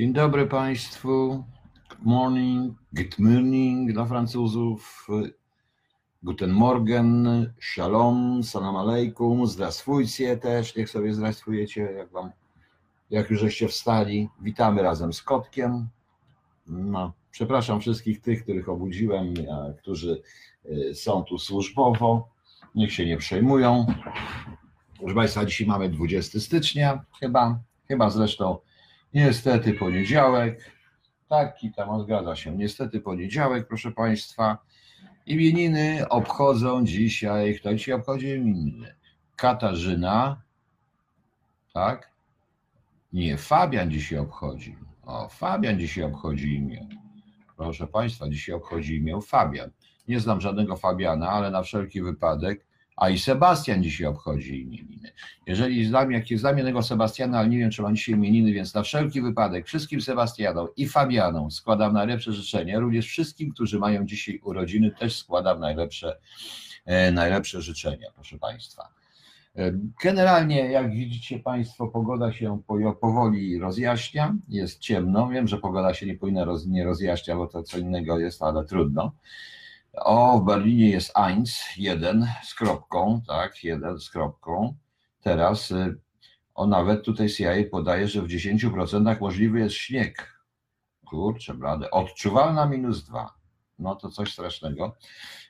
Dzień dobry Państwu. Good morning, good morning dla Francuzów. Guten Morgen, Shalom, Salam Aleikum, zdrastwujcie też, niech sobie zdrastwujecie, jak wam, jak już żeście wstali. Witamy razem z kotkiem. No, przepraszam wszystkich tych, których obudziłem, którzy y, są tu służbowo. Niech się nie przejmują. Proszę Państwa, dzisiaj mamy 20 stycznia, chyba, chyba zresztą Niestety poniedziałek. Taki tam zgadza się. Niestety poniedziałek, proszę Państwa. Imieniny obchodzą dzisiaj. Kto dzisiaj obchodzi imieniny? Katarzyna. Tak? Nie, Fabian dzisiaj obchodzi. O, Fabian dzisiaj obchodzi imię. Proszę Państwa, dzisiaj obchodzi imię Fabian. Nie znam żadnego Fabiana, ale na wszelki wypadek a i Sebastian dzisiaj obchodzi imieniny. Jeżeli znam, jak znam jednego Sebastiana, ale nie wiem, czy ma dzisiaj imieniny, więc na wszelki wypadek wszystkim Sebastianom i Fabianom składam najlepsze życzenia. Również wszystkim, którzy mają dzisiaj urodziny, też składam najlepsze, e, najlepsze życzenia, proszę Państwa. E, generalnie, jak widzicie Państwo, pogoda się powoli rozjaśnia, jest ciemno. Wiem, że pogoda się nie powinna roz, nie rozjaśnia, bo to co innego jest, ale trudno. O, w Berlinie jest eins, jeden z kropką, tak, jeden z kropką. Teraz y, o nawet tutaj CIA podaje, że w 10% możliwy jest śnieg. Kurczę, blady. Odczuwalna minus dwa. No to coś strasznego.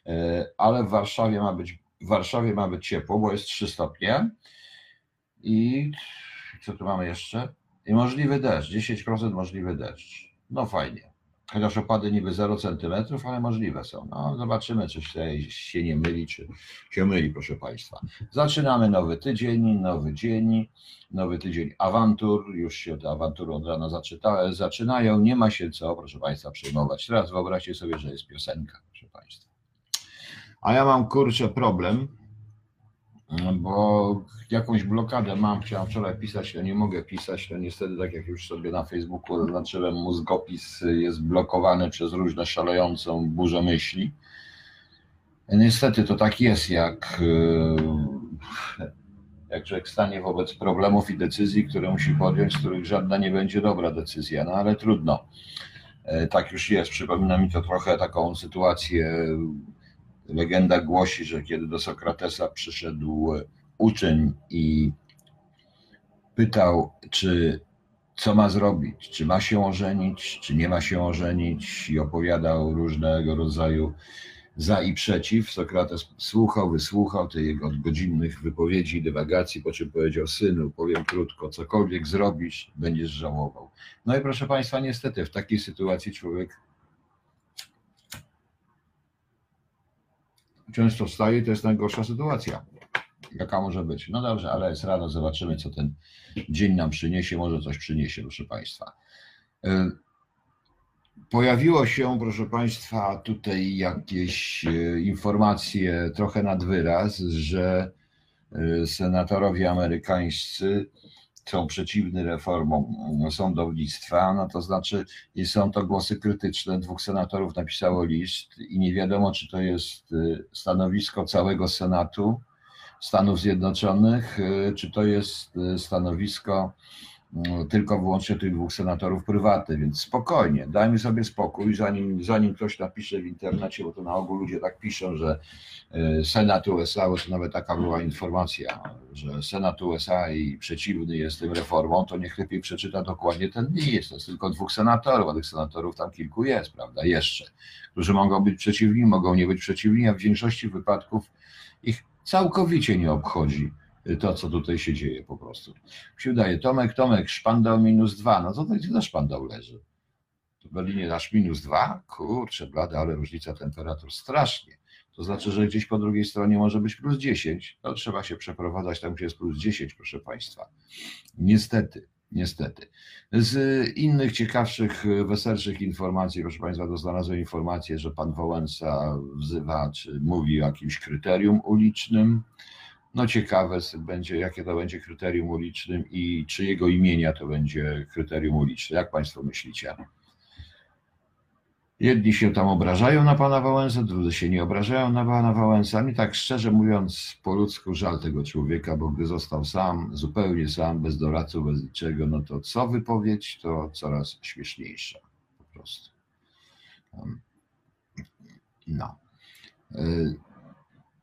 Y, ale w Warszawie ma być, w Warszawie ma być ciepło, bo jest 3 stopnie. I co tu mamy jeszcze? I możliwy deszcz, 10% możliwy deszcz. No fajnie. Chociaż opady niby 0 cm, ale możliwe są. No, zobaczymy, czy się nie myli, czy się myli, proszę Państwa. Zaczynamy nowy tydzień, nowy dzień, nowy tydzień awantur. Już się te awantury od rana zaczyta, zaczynają. Nie ma się co, proszę Państwa, przejmować. Teraz wyobraźcie sobie, że jest piosenka, proszę Państwa. A ja mam kurczę problem, bo jakąś blokadę mam, chciałem wczoraj pisać, to nie mogę pisać, to niestety tak jak już sobie na Facebooku zaznaczyłem, mózgopis jest blokowany przez różne szalejącą burzę myśli. Niestety to tak jest, jak, e, jak człowiek stanie wobec problemów i decyzji, które musi podjąć, z których żadna nie będzie dobra decyzja, no ale trudno. E, tak już jest. Przypomina mi to trochę taką sytuację Legenda głosi, że kiedy do Sokratesa przyszedł uczeń i pytał, czy co ma zrobić, czy ma się ożenić, czy nie ma się ożenić, i opowiadał różnego rodzaju za i przeciw. Sokrates słuchał, wysłuchał tych jego godzinnych wypowiedzi i dywagacji, po czym powiedział: Synu, powiem krótko, cokolwiek zrobisz, będziesz żałował. No i proszę Państwa, niestety w takiej sytuacji człowiek często staje, to jest najgorsza sytuacja. Jaka może być? No dobrze, ale jest rano, zobaczymy, co ten dzień nam przyniesie. Może coś przyniesie, proszę Państwa. E, pojawiło się, proszę Państwa, tutaj jakieś e, informacje trochę nad wyraz, że e, senatorowie amerykańscy są przeciwni reformom sądownictwa, no to znaczy są to głosy krytyczne. Dwóch senatorów napisało list i nie wiadomo, czy to jest y, stanowisko całego Senatu Stanów Zjednoczonych, y, czy to jest y, stanowisko no, tylko wyłącznie tych dwóch senatorów prywatnych, więc spokojnie, dajmy sobie spokój, zanim, zanim ktoś napisze w internecie, bo to na ogół ludzie tak piszą, że e, Senat USA, bo to nawet taka była informacja, że Senat USA i przeciwny jest tym reformą, to niech lepiej przeczyta dokładnie ten list. To jest tylko dwóch senatorów, a tych senatorów tam kilku jest, prawda, jeszcze, którzy mogą być przeciwni, mogą nie być przeciwni, a w większości wypadków ich całkowicie nie obchodzi to, co tutaj się dzieje po prostu. Mi się wydaje, Tomek, Tomek, szpandał minus dwa, no to gdzie na szpandał leży? W Berlinie aż minus dwa? Kurczę, blady, ale różnica temperatur strasznie. To znaczy, że gdzieś po drugiej stronie może być plus 10. To trzeba się przeprowadzać tam, gdzie jest plus 10, proszę Państwa. Niestety, niestety. Z innych ciekawszych, weselszych informacji, proszę Państwa, to znalazłem informację, że pan Wałęsa wzywa, czy mówi o jakimś kryterium ulicznym. No ciekawe będzie, jakie to będzie kryterium ulicznym i czy jego imienia to będzie kryterium uliczne. Jak Państwo myślicie? Jedni się tam obrażają na pana Wałęsę, drudzy się nie obrażają na pana Wałęsę. Mi tak szczerze mówiąc, po ludzku żal tego człowieka, bo gdy został sam, zupełnie sam, bez doradców, bez niczego, no to co wypowiedź, to coraz śmieszniejsza po prostu. No.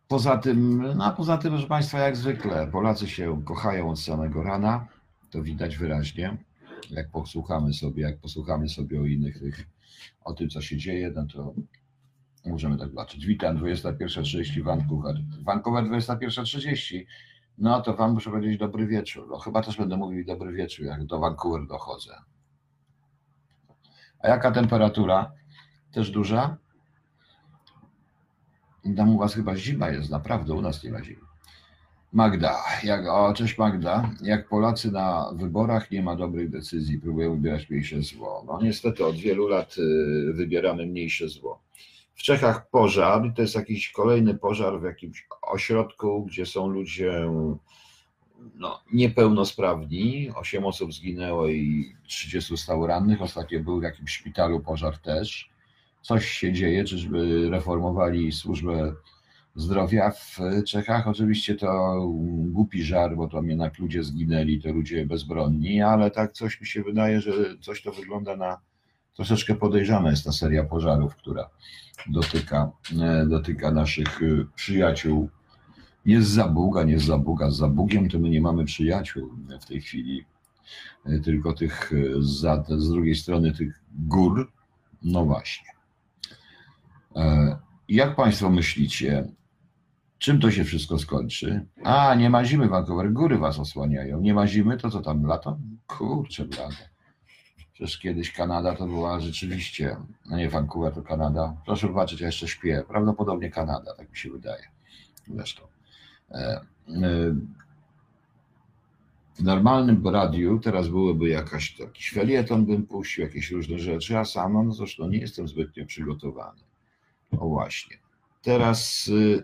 Poza tym, no poza tym, proszę Państwa, jak zwykle, Polacy się kochają od samego rana, to widać wyraźnie, jak posłuchamy sobie, jak posłuchamy sobie o innych tych o tym, co się dzieje, no to możemy tak zobaczyć. Witam, 21.30 Vancouver. Vancouver 21.30. No to Wam muszę powiedzieć dobry wieczór. No chyba też będę mówił dobry wieczór, jak do Vancouver dochodzę. A jaka temperatura? Też duża? Tam u Was chyba zima jest, naprawdę, u nas nie ma zimy. Magda, jak, o, cześć Magda. Jak Polacy na wyborach nie ma dobrych decyzji, próbują wybierać mniejsze zło. No niestety od wielu lat y, wybieramy mniejsze zło. W Czechach pożar, to jest jakiś kolejny pożar w jakimś ośrodku, gdzie są ludzie no, niepełnosprawni. Osiem osób zginęło i 30 stało rannych. Ostatnio był w jakimś szpitalu pożar też. Coś się dzieje, czyżby reformowali służbę zdrowia w Czechach. Oczywiście to głupi żar, bo tam jednak ludzie zginęli, to ludzie bezbronni, ale tak coś mi się wydaje, że coś to wygląda na troszeczkę podejrzana jest ta seria pożarów, która dotyka, e, dotyka naszych e, przyjaciół. Z Zabuga, nie z Zabuga, z Zabugiem to my nie mamy przyjaciół w tej chwili, e, tylko tych z drugiej strony tych gór. No właśnie. Jak Państwo myślicie, Czym to się wszystko skończy? A, nie ma zimy, Vancouver, góry was osłaniają. Nie ma zimy, to co tam, lato? Kurczę, blade. Przecież kiedyś Kanada to była rzeczywiście, no nie Vancouver, to Kanada. Proszę zobaczyć, ja jeszcze śpię. Prawdopodobnie Kanada, tak mi się wydaje. Zresztą. E, e, w normalnym radiu teraz byłoby jakaś, jakiś felieton bym puścił, jakieś różne rzeczy, a sam, no zresztą nie jestem zbytnio przygotowany. O właśnie. Teraz y,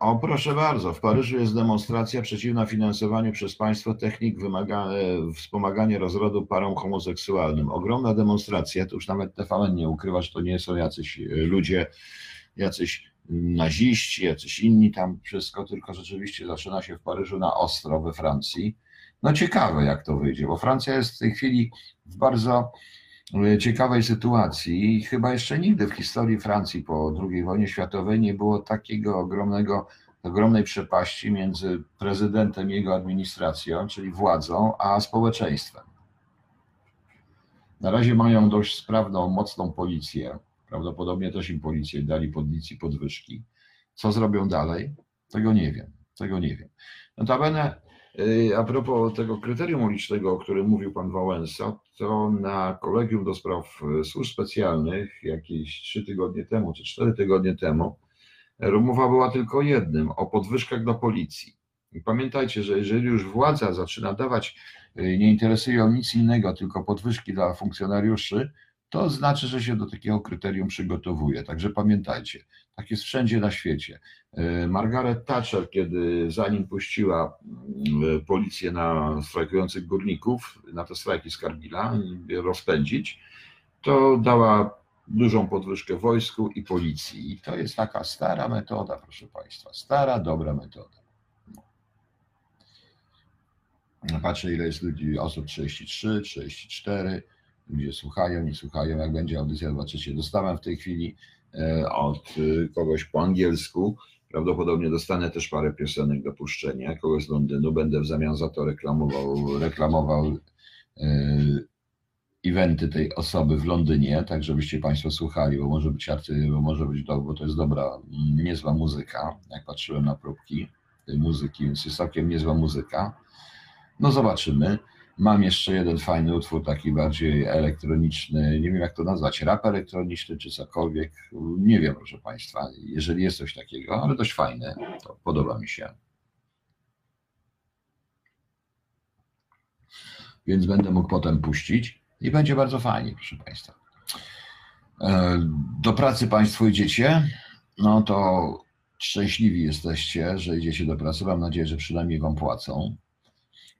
o, proszę bardzo, w Paryżu jest demonstracja przeciwna finansowaniu przez państwo technik wymaga, e, wspomagania rozrodu parom homoseksualnym. Ogromna demonstracja, to już nawet TVN nie ukrywa, że to nie są jacyś e, ludzie, jacyś naziści, jacyś inni tam wszystko, tylko rzeczywiście zaczyna się w Paryżu na ostro we Francji. No ciekawe jak to wyjdzie, bo Francja jest w tej chwili w bardzo ciekawej sytuacji. Chyba jeszcze nigdy w historii Francji po II wojnie światowej nie było takiego ogromnego, ogromnej przepaści między prezydentem i jego administracją, czyli władzą, a społeczeństwem. Na razie mają dość sprawną, mocną policję. Prawdopodobnie też im policję dali policji podwyżki. Co zrobią dalej? Tego nie wiem. Tego nie wiem. Notabene a propos tego kryterium ulicznego, o którym mówił pan Wałęsa, to na kolegium do spraw y, służb specjalnych jakieś trzy tygodnie temu, czy cztery tygodnie temu, rozmowa była tylko jednym, o podwyżkach dla policji. I pamiętajcie, że jeżeli już władza zaczyna dawać, y, nie interesuje ją nic innego, tylko podwyżki dla funkcjonariuszy, to znaczy, że się do takiego kryterium przygotowuje. Także pamiętajcie, tak jest wszędzie na świecie. E, Margaret Thatcher, kiedy zanim puściła mm, policję na strajkujących górników, na te strajki z Cargilla, rozpędzić, to dała dużą podwyżkę wojsku i policji. I to jest taka stara metoda, proszę Państwa, stara, dobra metoda. No. Patrzę, ile jest ludzi, osób 33, 34, ludzie słuchają, nie słuchają, jak będzie audycja, zobaczycie. Dostałem w tej chwili e, od e, kogoś po angielsku, prawdopodobnie dostanę też parę piosenek do puszczenia, kogoś z Londynu, będę w zamian za to reklamował, reklamował e, eventy tej osoby w Londynie, tak żebyście Państwo słuchali, bo może być arty, bo może być do, bo to jest dobra, niezła muzyka, jak patrzyłem na próbki tej muzyki, więc jest całkiem niezła muzyka. No zobaczymy. Mam jeszcze jeden fajny utwór, taki bardziej elektroniczny, nie wiem jak to nazwać, rap elektroniczny czy cokolwiek, nie wiem proszę Państwa, jeżeli jest coś takiego, ale dość fajne, to podoba mi się. Więc będę mógł potem puścić i będzie bardzo fajnie, proszę Państwa. E, do pracy Państwo idziecie, no to szczęśliwi jesteście, że idziecie do pracy. Mam nadzieję, że przynajmniej Wam płacą.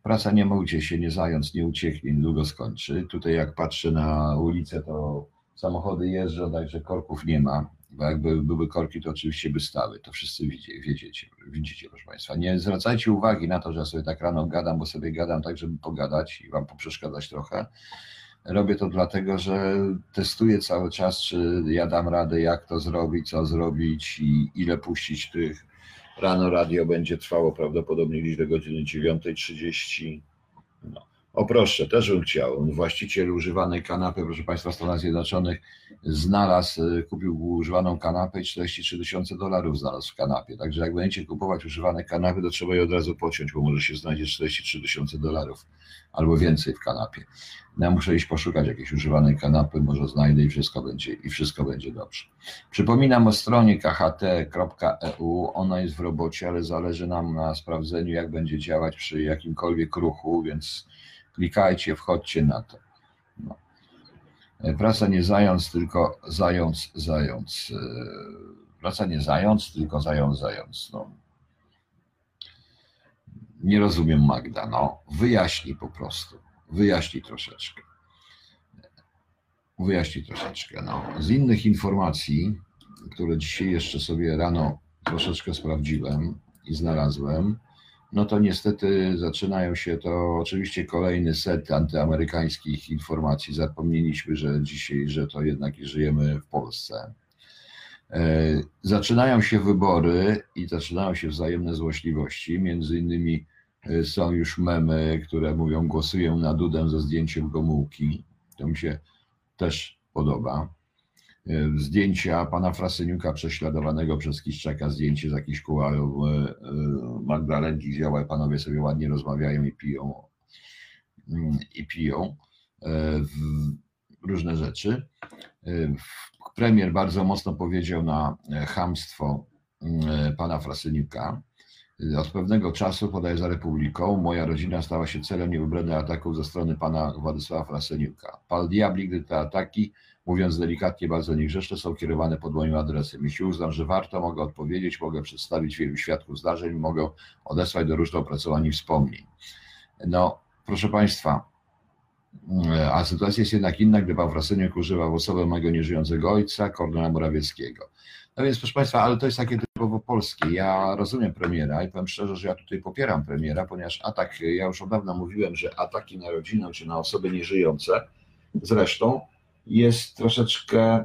Praca nie mójcie się, nie zając, nie ucieknie, niedługo skończy. Tutaj jak patrzę na ulicę, to samochody jeżdżą, także korków nie ma, bo jakby były korki, to oczywiście by stały. To wszyscy widzicie, widzicie, widzicie, proszę Państwa. Nie zwracajcie uwagi na to, że ja sobie tak rano gadam, bo sobie gadam tak, żeby pogadać i Wam poprzeszkadzać trochę. Robię to dlatego, że testuję cały czas, czy ja dam radę, jak to zrobić, co zrobić i ile puścić tych Rano radio będzie trwało prawdopodobnie gdzieś do godziny 9.30. No. O proszę, też bym chciał. Właściciel używanej kanapy, proszę Państwa, w Stanach Zjednoczonych znalazł, y, kupił używaną kanapę i 43 tysiące dolarów znalazł w kanapie. Także jak będziecie kupować używane kanapy, to trzeba je od razu pociąć, bo może się znajdzie 43 tysiące dolarów albo więcej w kanapie. No ja muszę iść poszukać jakiejś używanej kanapy, może znajdę i wszystko będzie, i wszystko będzie dobrze. Przypominam o stronie kht.eu. Ona jest w robocie, ale zależy nam na sprawdzeniu, jak będzie działać przy jakimkolwiek ruchu, więc klikajcie, wchodźcie na to. No. Praca nie zając, tylko zając, zając. Praca nie zając, tylko zając, zając. No. Nie rozumiem Magda, no. Wyjaśnij po prostu. Wyjaśnij troszeczkę. Wyjaśnij troszeczkę. No. Z innych informacji, które dzisiaj jeszcze sobie rano troszeczkę sprawdziłem i znalazłem, no to niestety zaczynają się to oczywiście kolejny set antyamerykańskich informacji. Zapomnieliśmy, że dzisiaj, że to jednak żyjemy w Polsce. E, zaczynają się wybory i zaczynają się wzajemne złośliwości. Między innymi e, są już memy, które mówią głosuję na Dudę ze zdjęciem Gomułki. To mi się też podoba. E, zdjęcia pana Frasyniuka prześladowanego przez Kiszczaka, zdjęcie z jakichś kułarów Magdalenki, gdzie panowie sobie ładnie rozmawiają i piją mm, i piją różne rzeczy. Premier bardzo mocno powiedział na chamstwo mm, pana Frasyniuka. Od pewnego czasu, podaje za Republiką, moja rodzina stała się celem niewybrednych ataków ze strony pana Władysława Frasyniuka. Pal diabli, gdy te ataki, mówiąc delikatnie, bardzo niegrzeczne, są kierowane pod moim adresem. Jeśli uznam, że warto, mogę odpowiedzieć, mogę przedstawić wielu świadków zdarzeń, mogę odesłać do różnych opracowań i wspomnień. No, proszę państwa, a sytuacja jest jednak inna, gdy pan Frasyniuk używał osobę mojego nieżyjącego ojca, Kornela Morawieckiego. No więc proszę Państwa, ale to jest takie typowo polskie. Ja rozumiem premiera i powiem szczerze, że ja tutaj popieram premiera, ponieważ atak, ja już od dawna mówiłem, że ataki na rodzinę czy na osoby nieżyjące, zresztą jest troszeczkę,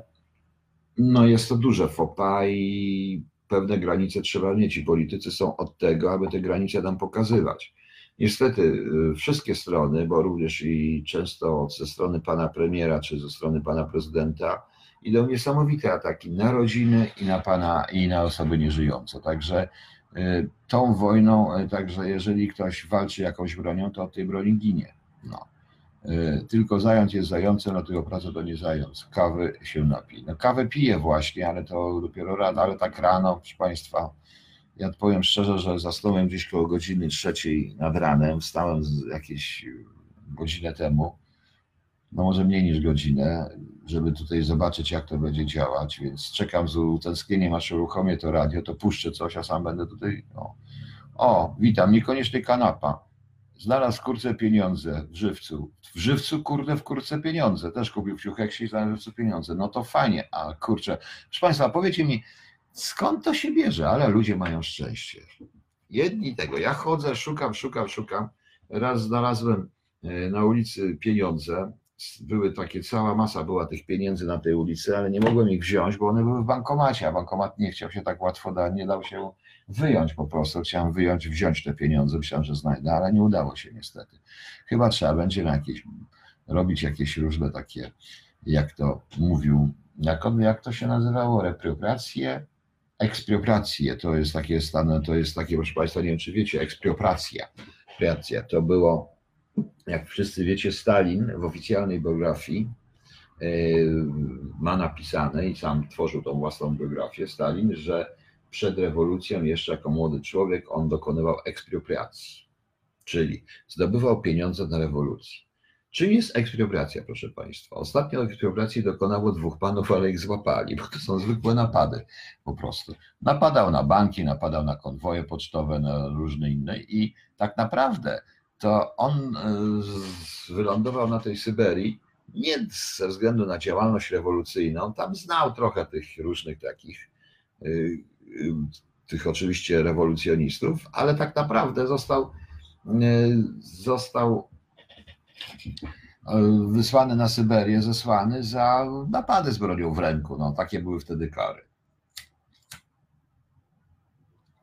no jest to duże fopa i pewne granice trzeba mieć i politycy są od tego, aby te granice nam pokazywać. Niestety y, wszystkie strony, bo również i często ze strony pana premiera czy ze strony pana prezydenta, idą niesamowite ataki na rodziny i na pana i na osoby nieżyjące. Także y, tą wojną, y, także jeżeli ktoś walczy jakąś bronią, to od tej broni ginie. No. Y, tylko zając jest zającem, tylko pracę to nie zając. Kawy się napi. No kawę piję właśnie, ale to dopiero rano, ale tak rano, proszę Państwa, ja powiem szczerze, że zasnąłem gdzieś koło godziny trzeciej nad ranem, wstałem jakieś godzinę temu, no może mniej niż godzinę, żeby tutaj zobaczyć, jak to będzie działać, więc czekam z utęsknieniem, aż uruchomię to radio, to puszczę coś, a sam będę tutaj, no. O, witam, niekoniecznie kanapa. Znalazł w kurce pieniądze w żywcu. W żywcu, kurde, w kurce pieniądze. Też kupił w Ciucheksie i znalazł w żywcu pieniądze. No to fajnie, a kurczę. Proszę Państwa, powiecie mi, skąd to się bierze? Ale ludzie mają szczęście. Jedni tego. Ja chodzę, szukam, szukam, szukam. Raz znalazłem e, na ulicy pieniądze, były takie, cała masa była tych pieniędzy na tej ulicy, ale nie mogłem ich wziąć, bo one były w bankomacie, a bankomat nie chciał się tak łatwo dać, nie dał się wyjąć po prostu. Chciałem wyjąć, wziąć te pieniądze, myślałem, że znajdę, ale nie udało się niestety. Chyba trzeba będzie na jakieś, robić jakieś różne takie, jak to mówił, jak, jak to się nazywało, repropriacje, ekspropriacje, to jest takie stane, to jest takie, proszę Państwa, nie wiem czy wiecie, ekspropriacja, to było jak wszyscy wiecie, Stalin w oficjalnej biografii e, ma napisane i sam tworzył tą własną biografię, Stalin, że przed rewolucją, jeszcze jako młody człowiek, on dokonywał ekspropriacji, czyli zdobywał pieniądze na rewolucji. Czym jest ekspropriacja, proszę Państwa? Ostatnio ekspropriacji dokonało dwóch panów, ale ich złapali, bo to są zwykłe napady po prostu. Napadał na banki, napadał na konwoje pocztowe, na różne inne i tak naprawdę to on e, wylądował na tej Syberii nie ze względu na działalność rewolucyjną, tam znał trochę tych różnych takich, e, tych oczywiście rewolucjonistów, ale tak naprawdę został, został wysłany na Syberię, zesłany za napady z bronią w ręku. No, takie były wtedy kary.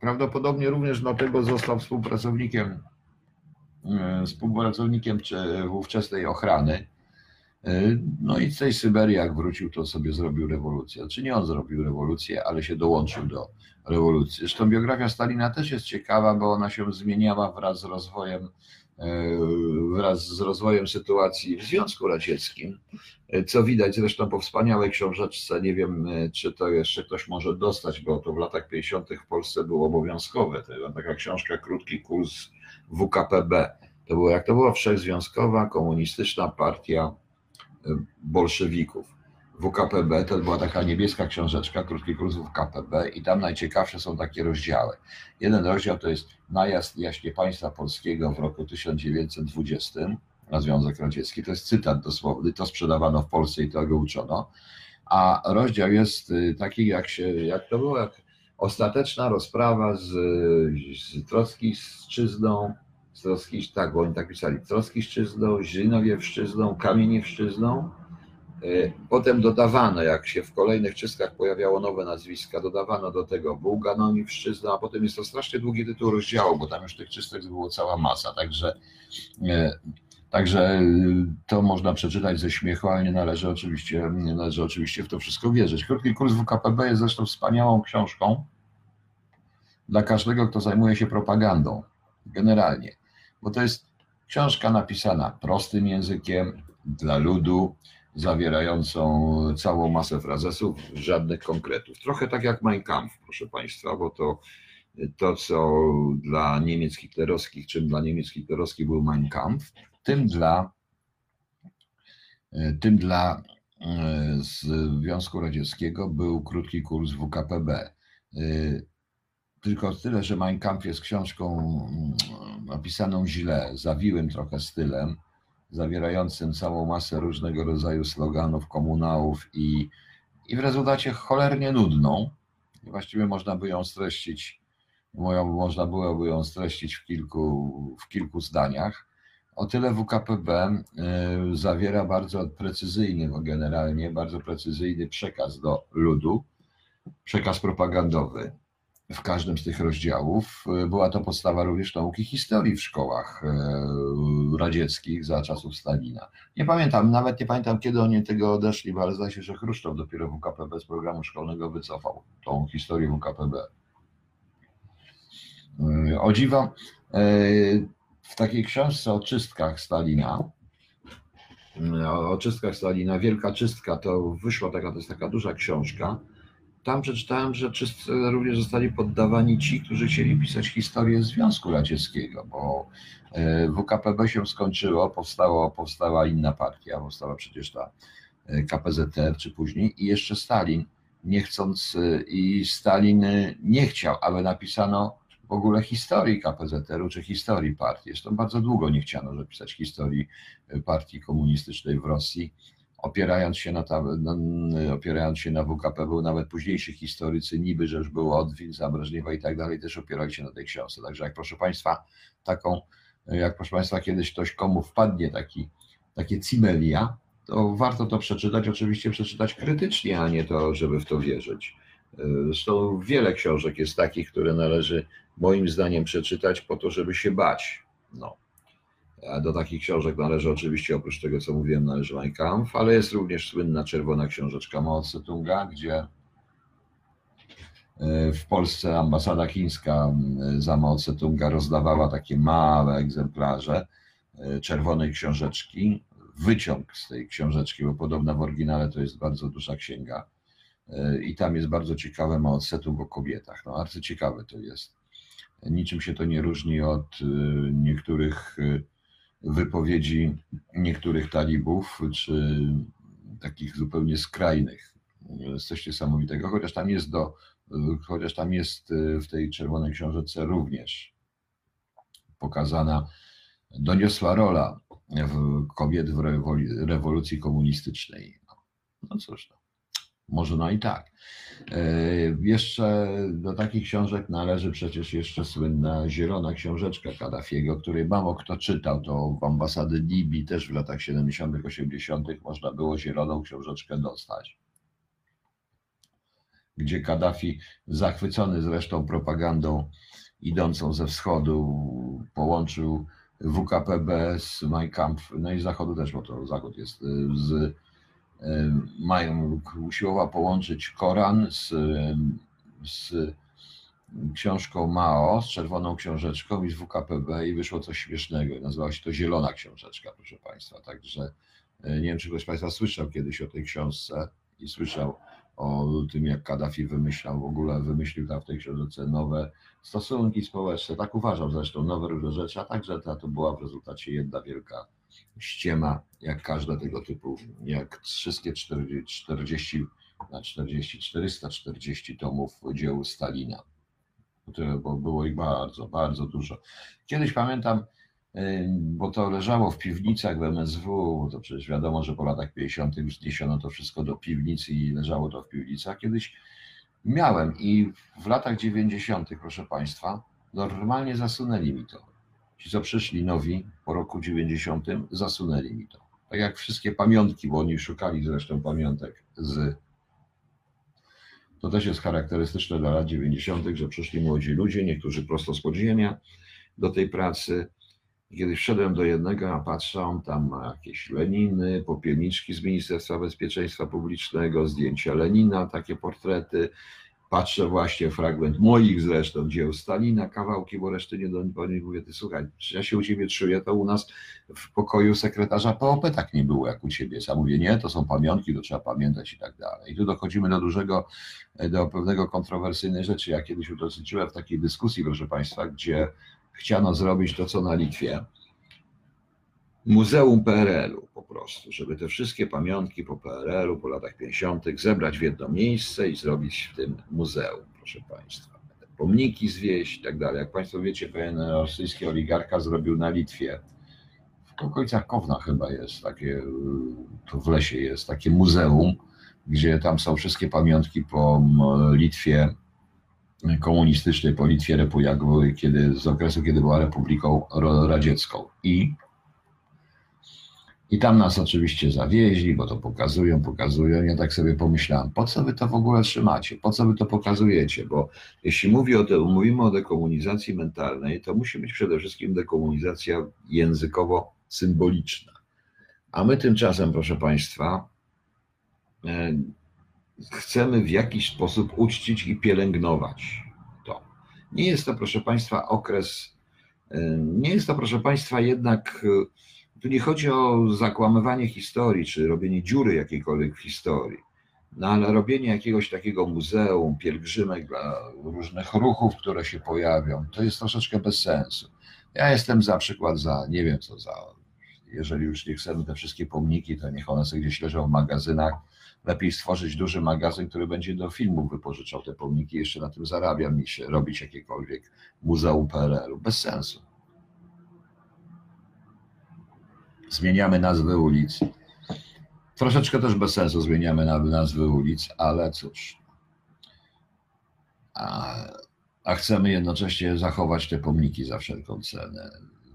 Prawdopodobnie również dlatego został współpracownikiem współpracownikiem ówczesnej ochrany. E, no i z tej Syberii, jak wrócił, to sobie zrobił rewolucję. Czy nie on zrobił rewolucję, ale się dołączył do rewolucji. Zresztą biografia Stalina też jest ciekawa, bo ona się zmieniała wraz z rozwojem e, wraz z rozwojem sytuacji w Związku Radzieckim, co widać zresztą po wspaniałej książeczce, nie wiem czy to jeszcze ktoś może dostać, bo to w latach 50. w Polsce było obowiązkowe, to była taka książka, krótki kurs WKPB. To było, jak to była wszechzwiązkowa komunistyczna partia y, bolszewików. WKPB to była taka niebieska książeczka, krótki kurs WKPB i tam najciekawsze są takie rozdziały. Jeden rozdział to jest najazd jaśnie państwa polskiego w roku 1920 na Związek Radziecki. To jest cytat dosłowny, to sprzedawano w Polsce i tego uczono. A rozdział jest y, taki, jak, się, jak to było, jak ostateczna rozprawa z, z Trockijszczyzną, z Trockijsz, tak, bo oni tak pisali, Trockijszczyzną, Żynowiewszczyzną, Kamieniewszczyzną. E, potem dodawano, jak się w kolejnych czystkach pojawiało nowe nazwiska, dodawano do tego Bułganowicz-Czyzną, a potem jest to strasznie długi tytuł rozdziału, bo tam już tych czystek było cała masa, także e, Także to można przeczytać ze śmiechu, ale nie należy oczywiście, nie należy oczywiście w to wszystko wierzyć. Krótki kurs WKPB jest zresztą wspaniałą książką dla każdego, kto zajmuje się propagandą, generalnie, bo to jest książka napisana prostym językiem dla ludu, zawierającą całą masę frazesów, żadnych konkretów. Trochę tak jak Mein Kampf, proszę Państwa, bo to to, co dla Niemiec hitlerowskich, czym dla Niemiec hitlerowskich był Mein Kampf, tym dla, tym dla e, Związku Radzieckiego był krótki kurs WKPB. Tylko tyle, że Mein Kampf jest książką mm, napisaną źle, zawiłym trochę stylem, zawierającym całą masę różnego rodzaju sloganów, komunałów i, i w rezultacie cholernie nudną. Właściwie można by ją streścić, można byłoby ją streścić w kilku, w kilku zdaniach. O tyle WKPB y, zawiera bardzo precyzyjny, generalnie bardzo precyzyjny przekaz do ludu, przekaz propagandowy w każdym z tych rozdziałów. Była to podstawa również nauki historii w szkołach y, radzieckich za czasów Stalina. Nie pamiętam, nawet nie pamiętam kiedy oni tego odeszli, bo ale zdaje się, że Chruszczow dopiero WKPB z programu szkolnego wycofał tą historię WKPB. Y, o dziwo, w takiej książce o czystkach Stalina, o czystkach Stalina, Wielka Czystka, to wyszła taka, to jest taka duża książka. Tam przeczytałem, że czystce również zostali poddawani ci, którzy chcieli pisać historię Związku Radzieckiego, bo e, WKPB się skończyło, powstało, powstała inna partia, powstała przecież ta e, KPZR czy później i jeszcze Stalin, nie chcąc, e, i Stalin nie chciał, aby napisano w ogóle historii KPZR-u czy historii partii. Zresztą bardzo długo nie chciano zapisać historii partii komunistycznej w Rosji. Opierając się na, ta, na, opierając się na WKP, był nawet późniejsi historycy, niby, że już było Odwin, Zabreżniewa i tak dalej, też opierali się na tej książce. Także jak proszę Państwa, taką, jak proszę Państwa, kiedyś ktoś komu wpadnie taki, takie cimelia, to warto to przeczytać, oczywiście przeczytać krytycznie, a nie to, żeby w to wierzyć. Zresztą wiele książek jest takich, które należy moim zdaniem przeczytać po to, żeby się bać. No. Do takich książek należy oczywiście, oprócz tego, co mówiłem, należy Mein Kampf, ale jest również słynna czerwona książeczka Mao Tse-tunga, gdzie e, w Polsce ambasada chińska za Mao Tse-tunga rozdawała takie małe egzemplarze e, czerwonej książeczki, wyciąg z tej książeczki, bo podobna w oryginale to jest bardzo duża księga. E, I tam jest bardzo ciekawe, ma odsetów o kobietach. No, bardzo ciekawe to jest. Niczym się to nie różni od niektórych wypowiedzi niektórych talibów, czy takich zupełnie skrajnych. Coś niesamowitego, chociaż tam jest do, chociaż tam jest w tej czerwonej książeczce również pokazana doniosła rola kobiet w rewolucji komunistycznej. No, no cóż, no, może no i tak. E, jeszcze do takich książek należy przecież jeszcze słynna zielona książeczka Kaddafiego, której mało kto czytał. To w ambasady Libii też w latach 70., 80. można było zieloną książeczkę dostać. Gdzie Kaddafi, zachwycony zresztą propagandą idącą ze wschodu, połączył WKPB z Mein Kampf, no i z zachodu też, bo to zachód jest, z mają, usiłował połączyć Koran z, z książką Mao, z czerwoną książeczką i z WKPB i wyszło coś śmiesznego. Nazywało się to Zielona Książeczka, proszę Państwa. Także e, nie wiem, czy ktoś z Państwa słyszał kiedyś o tej książce i słyszał o tym, jak Kaddafi wymyślał, w ogóle wymyślił tam w tej książce nowe stosunki społeczne. Tak uważał zresztą, nowe różne rzeczy, a także ta to była w rezultacie jedna wielka ściema, jak każda tego typu, jak wszystkie 40, 40 na 40, 440 tomów dzieł Stalina, bo było ich bardzo, bardzo dużo. Kiedyś pamiętam, bo to leżało w piwnicach w MSW, to przecież wiadomo, że po latach 50. już zniesiono to wszystko do piwnicy i leżało to w piwnicach. Kiedyś miałem i w latach 90., proszę Państwa, normalnie zasunęli mi to. Ci, co przyszli nowi po roku 90, zasunęli mi to. Tak jak wszystkie pamiątki, bo oni szukali zresztą pamiątek z. To też jest charakterystyczne dla lat 90., że przyszli młodzi ludzie, niektórzy prosto z podziemia do tej pracy. Kiedy wszedłem do jednego, a patrzę, on tam ma jakieś Leniny, popielniczki z Ministerstwa Bezpieczeństwa Publicznego, zdjęcia Lenina, takie portrety, Patrzę właśnie fragment moich zresztą dzieł Stalina, kawałki, bo reszty nie do nich mówię, ty słuchaj, ja się u ciebie czuję, to u nas w pokoju sekretarza POP tak nie było jak u ciebie. Ja mówię, nie, to są pamiątki, to trzeba pamiętać i tak dalej. I tu dochodzimy do dużego, do pewnego kontrowersyjnej rzeczy. Ja kiedyś uczestniczyłem w takiej dyskusji, proszę Państwa, gdzie chciano zrobić to, co na Litwie Muzeum PRL-u po prostu, żeby te wszystkie pamiątki po PRL-u, po latach 50. zebrać w jedno miejsce i zrobić w tym muzeum, proszę Państwa. Pomniki zwieść i tak dalej. Jak Państwo wiecie, pewien rosyjski oligarcha zrobił na Litwie, w okolicach Kowna chyba jest, takie, to w lesie jest, takie muzeum, gdzie tam są wszystkie pamiątki po Litwie komunistycznej, po Litwie kiedy, z okresu, kiedy była Republiką Radziecką. I i tam nas oczywiście zawieźli, bo to pokazują, pokazują. Ja tak sobie pomyślałem, po co wy to w ogóle trzymacie? Po co wy to pokazujecie? Bo jeśli mówi o te, mówimy o dekomunizacji mentalnej, to musi być przede wszystkim dekomunizacja językowo-symboliczna. A my tymczasem, proszę Państwa, e, chcemy w jakiś sposób uczcić i pielęgnować to. Nie jest to, proszę Państwa, okres, e, nie jest to, proszę Państwa, jednak tu nie chodzi o zakłamywanie historii, czy robienie dziury jakiejkolwiek w historii, no ale robienie jakiegoś takiego muzeum, pielgrzymek dla różnych ruchów, które się pojawią, to jest troszeczkę bez sensu. Ja jestem za przykład za, nie wiem co za, jeżeli już nie chcemy te wszystkie pomniki, to niech one sobie gdzieś leżą w magazynach. Lepiej stworzyć duży magazyn, który będzie do filmów wypożyczał te pomniki, jeszcze na tym zarabiam niż robić jakiekolwiek muzeum PRL-u. Bez sensu. Zmieniamy nazwy ulic. Troszeczkę też bez sensu zmieniamy nazwy ulic, ale cóż. A, a chcemy jednocześnie zachować te pomniki za wszelką cenę.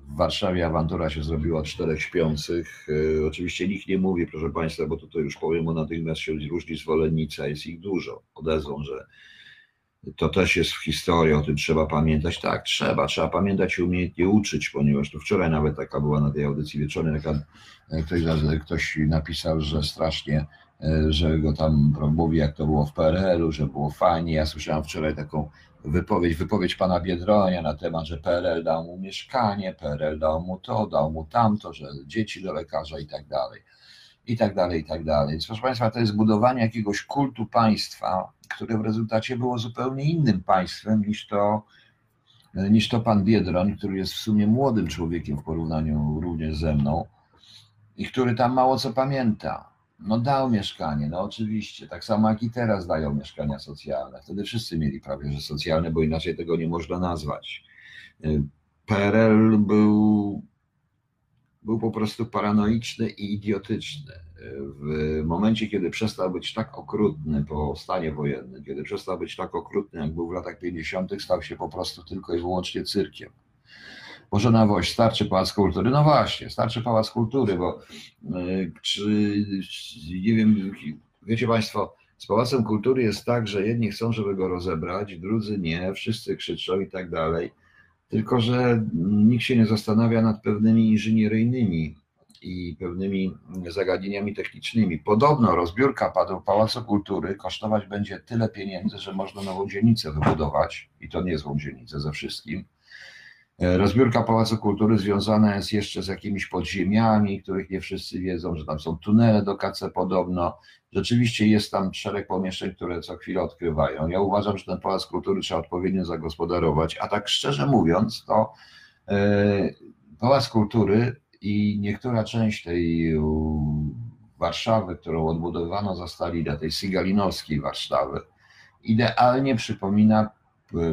W Warszawie awantura się zrobiła czterech śpiących. Yy, oczywiście nikt nie mówi, proszę Państwa, bo to już powiem, bo natychmiast się różni zwolennicy, jest ich dużo. Odezwą, że to też jest w historii, o tym trzeba pamiętać. Tak, trzeba, trzeba pamiętać i umiejętnie uczyć, ponieważ tu wczoraj nawet taka była na tej audycji wieczornej, taka, ktoś, ktoś napisał, że strasznie e, że go tam mówi, jak to było w PRL-u, że było fajnie. Ja słyszałem wczoraj taką wypowiedź, wypowiedź pana Biedronia na temat, że PRL dał mu mieszkanie, PRL dał mu to, dał mu tamto, że dzieci do lekarza i tak dalej. I tak dalej, i tak dalej. Więc proszę Państwa, to jest budowanie jakiegoś kultu państwa, które w rezultacie było zupełnie innym państwem niż to, niż to pan Biedroń, który jest w sumie młodym człowiekiem w porównaniu również ze mną i który tam mało co pamięta. No dał mieszkanie, no oczywiście, tak samo jak i teraz dają mieszkania socjalne. Wtedy wszyscy mieli prawie, że socjalne, bo inaczej tego nie można nazwać. PRL był, był po prostu paranoiczny i idiotyczny. W momencie, kiedy przestał być tak okrutny po stanie wojennym, kiedy przestał być tak okrutny, jak był w latach 50., stał się po prostu tylko i wyłącznie cyrkiem. Może na wość, starczy Pałac Kultury. No właśnie, starczy Pałac Kultury, bo y, czy, nie wiem, wiecie Państwo, z Pałacem Kultury jest tak, że jedni chcą, żeby go rozebrać, drudzy nie, wszyscy krzyczą i tak dalej. Tylko, że nikt się nie zastanawia nad pewnymi inżynieryjnymi i pewnymi zagadnieniami technicznymi. Podobno rozbiórka Pałacu Kultury kosztować będzie tyle pieniędzy, że można nową dzielnicę wybudować i to nie złą dzielnicę ze wszystkim rozbiórka Pałacu Kultury związana jest jeszcze z jakimiś podziemiami, których nie wszyscy wiedzą, że tam są tunele do KC podobno. Rzeczywiście jest tam szereg pomieszczeń, które co chwilę odkrywają. Ja uważam, że ten Pałac Kultury trzeba odpowiednio zagospodarować, a tak szczerze mówiąc, to e, Pałac Kultury i niektóra część tej Warszawy, którą odbudowano za Stalina, tej Sigalinowskiej Warszawy, idealnie przypomina E,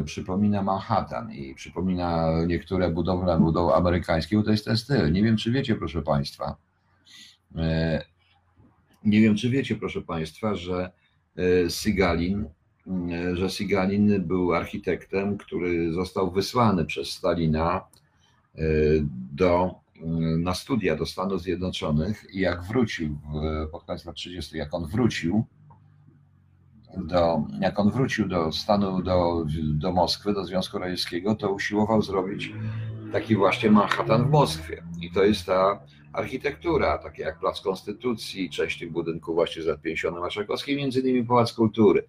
przypomina Manhattan i przypomina niektóre budowle budow amerykańskie, bo to jest ten styl. Nie wiem, czy wiecie, proszę Państwa, e, nie wiem, czy wiecie, proszę Państwa, że e, Sigalin, że Sigalin był architektem, który został wysłany przez Stalina do, na studia do Stanów Zjednoczonych i jak wrócił pod koniec lat 30., jak on wrócił, do, jak on wrócił do stanu, do, do Moskwy, do Związku Radzieckiego, to usiłował zrobić taki właśnie Manhattan w Moskwie. I to jest ta architektura, takie jak Plac Konstytucji, część tych budynków właśnie z lat 50 Marszałkowskiej, między innymi Pałac Kultury.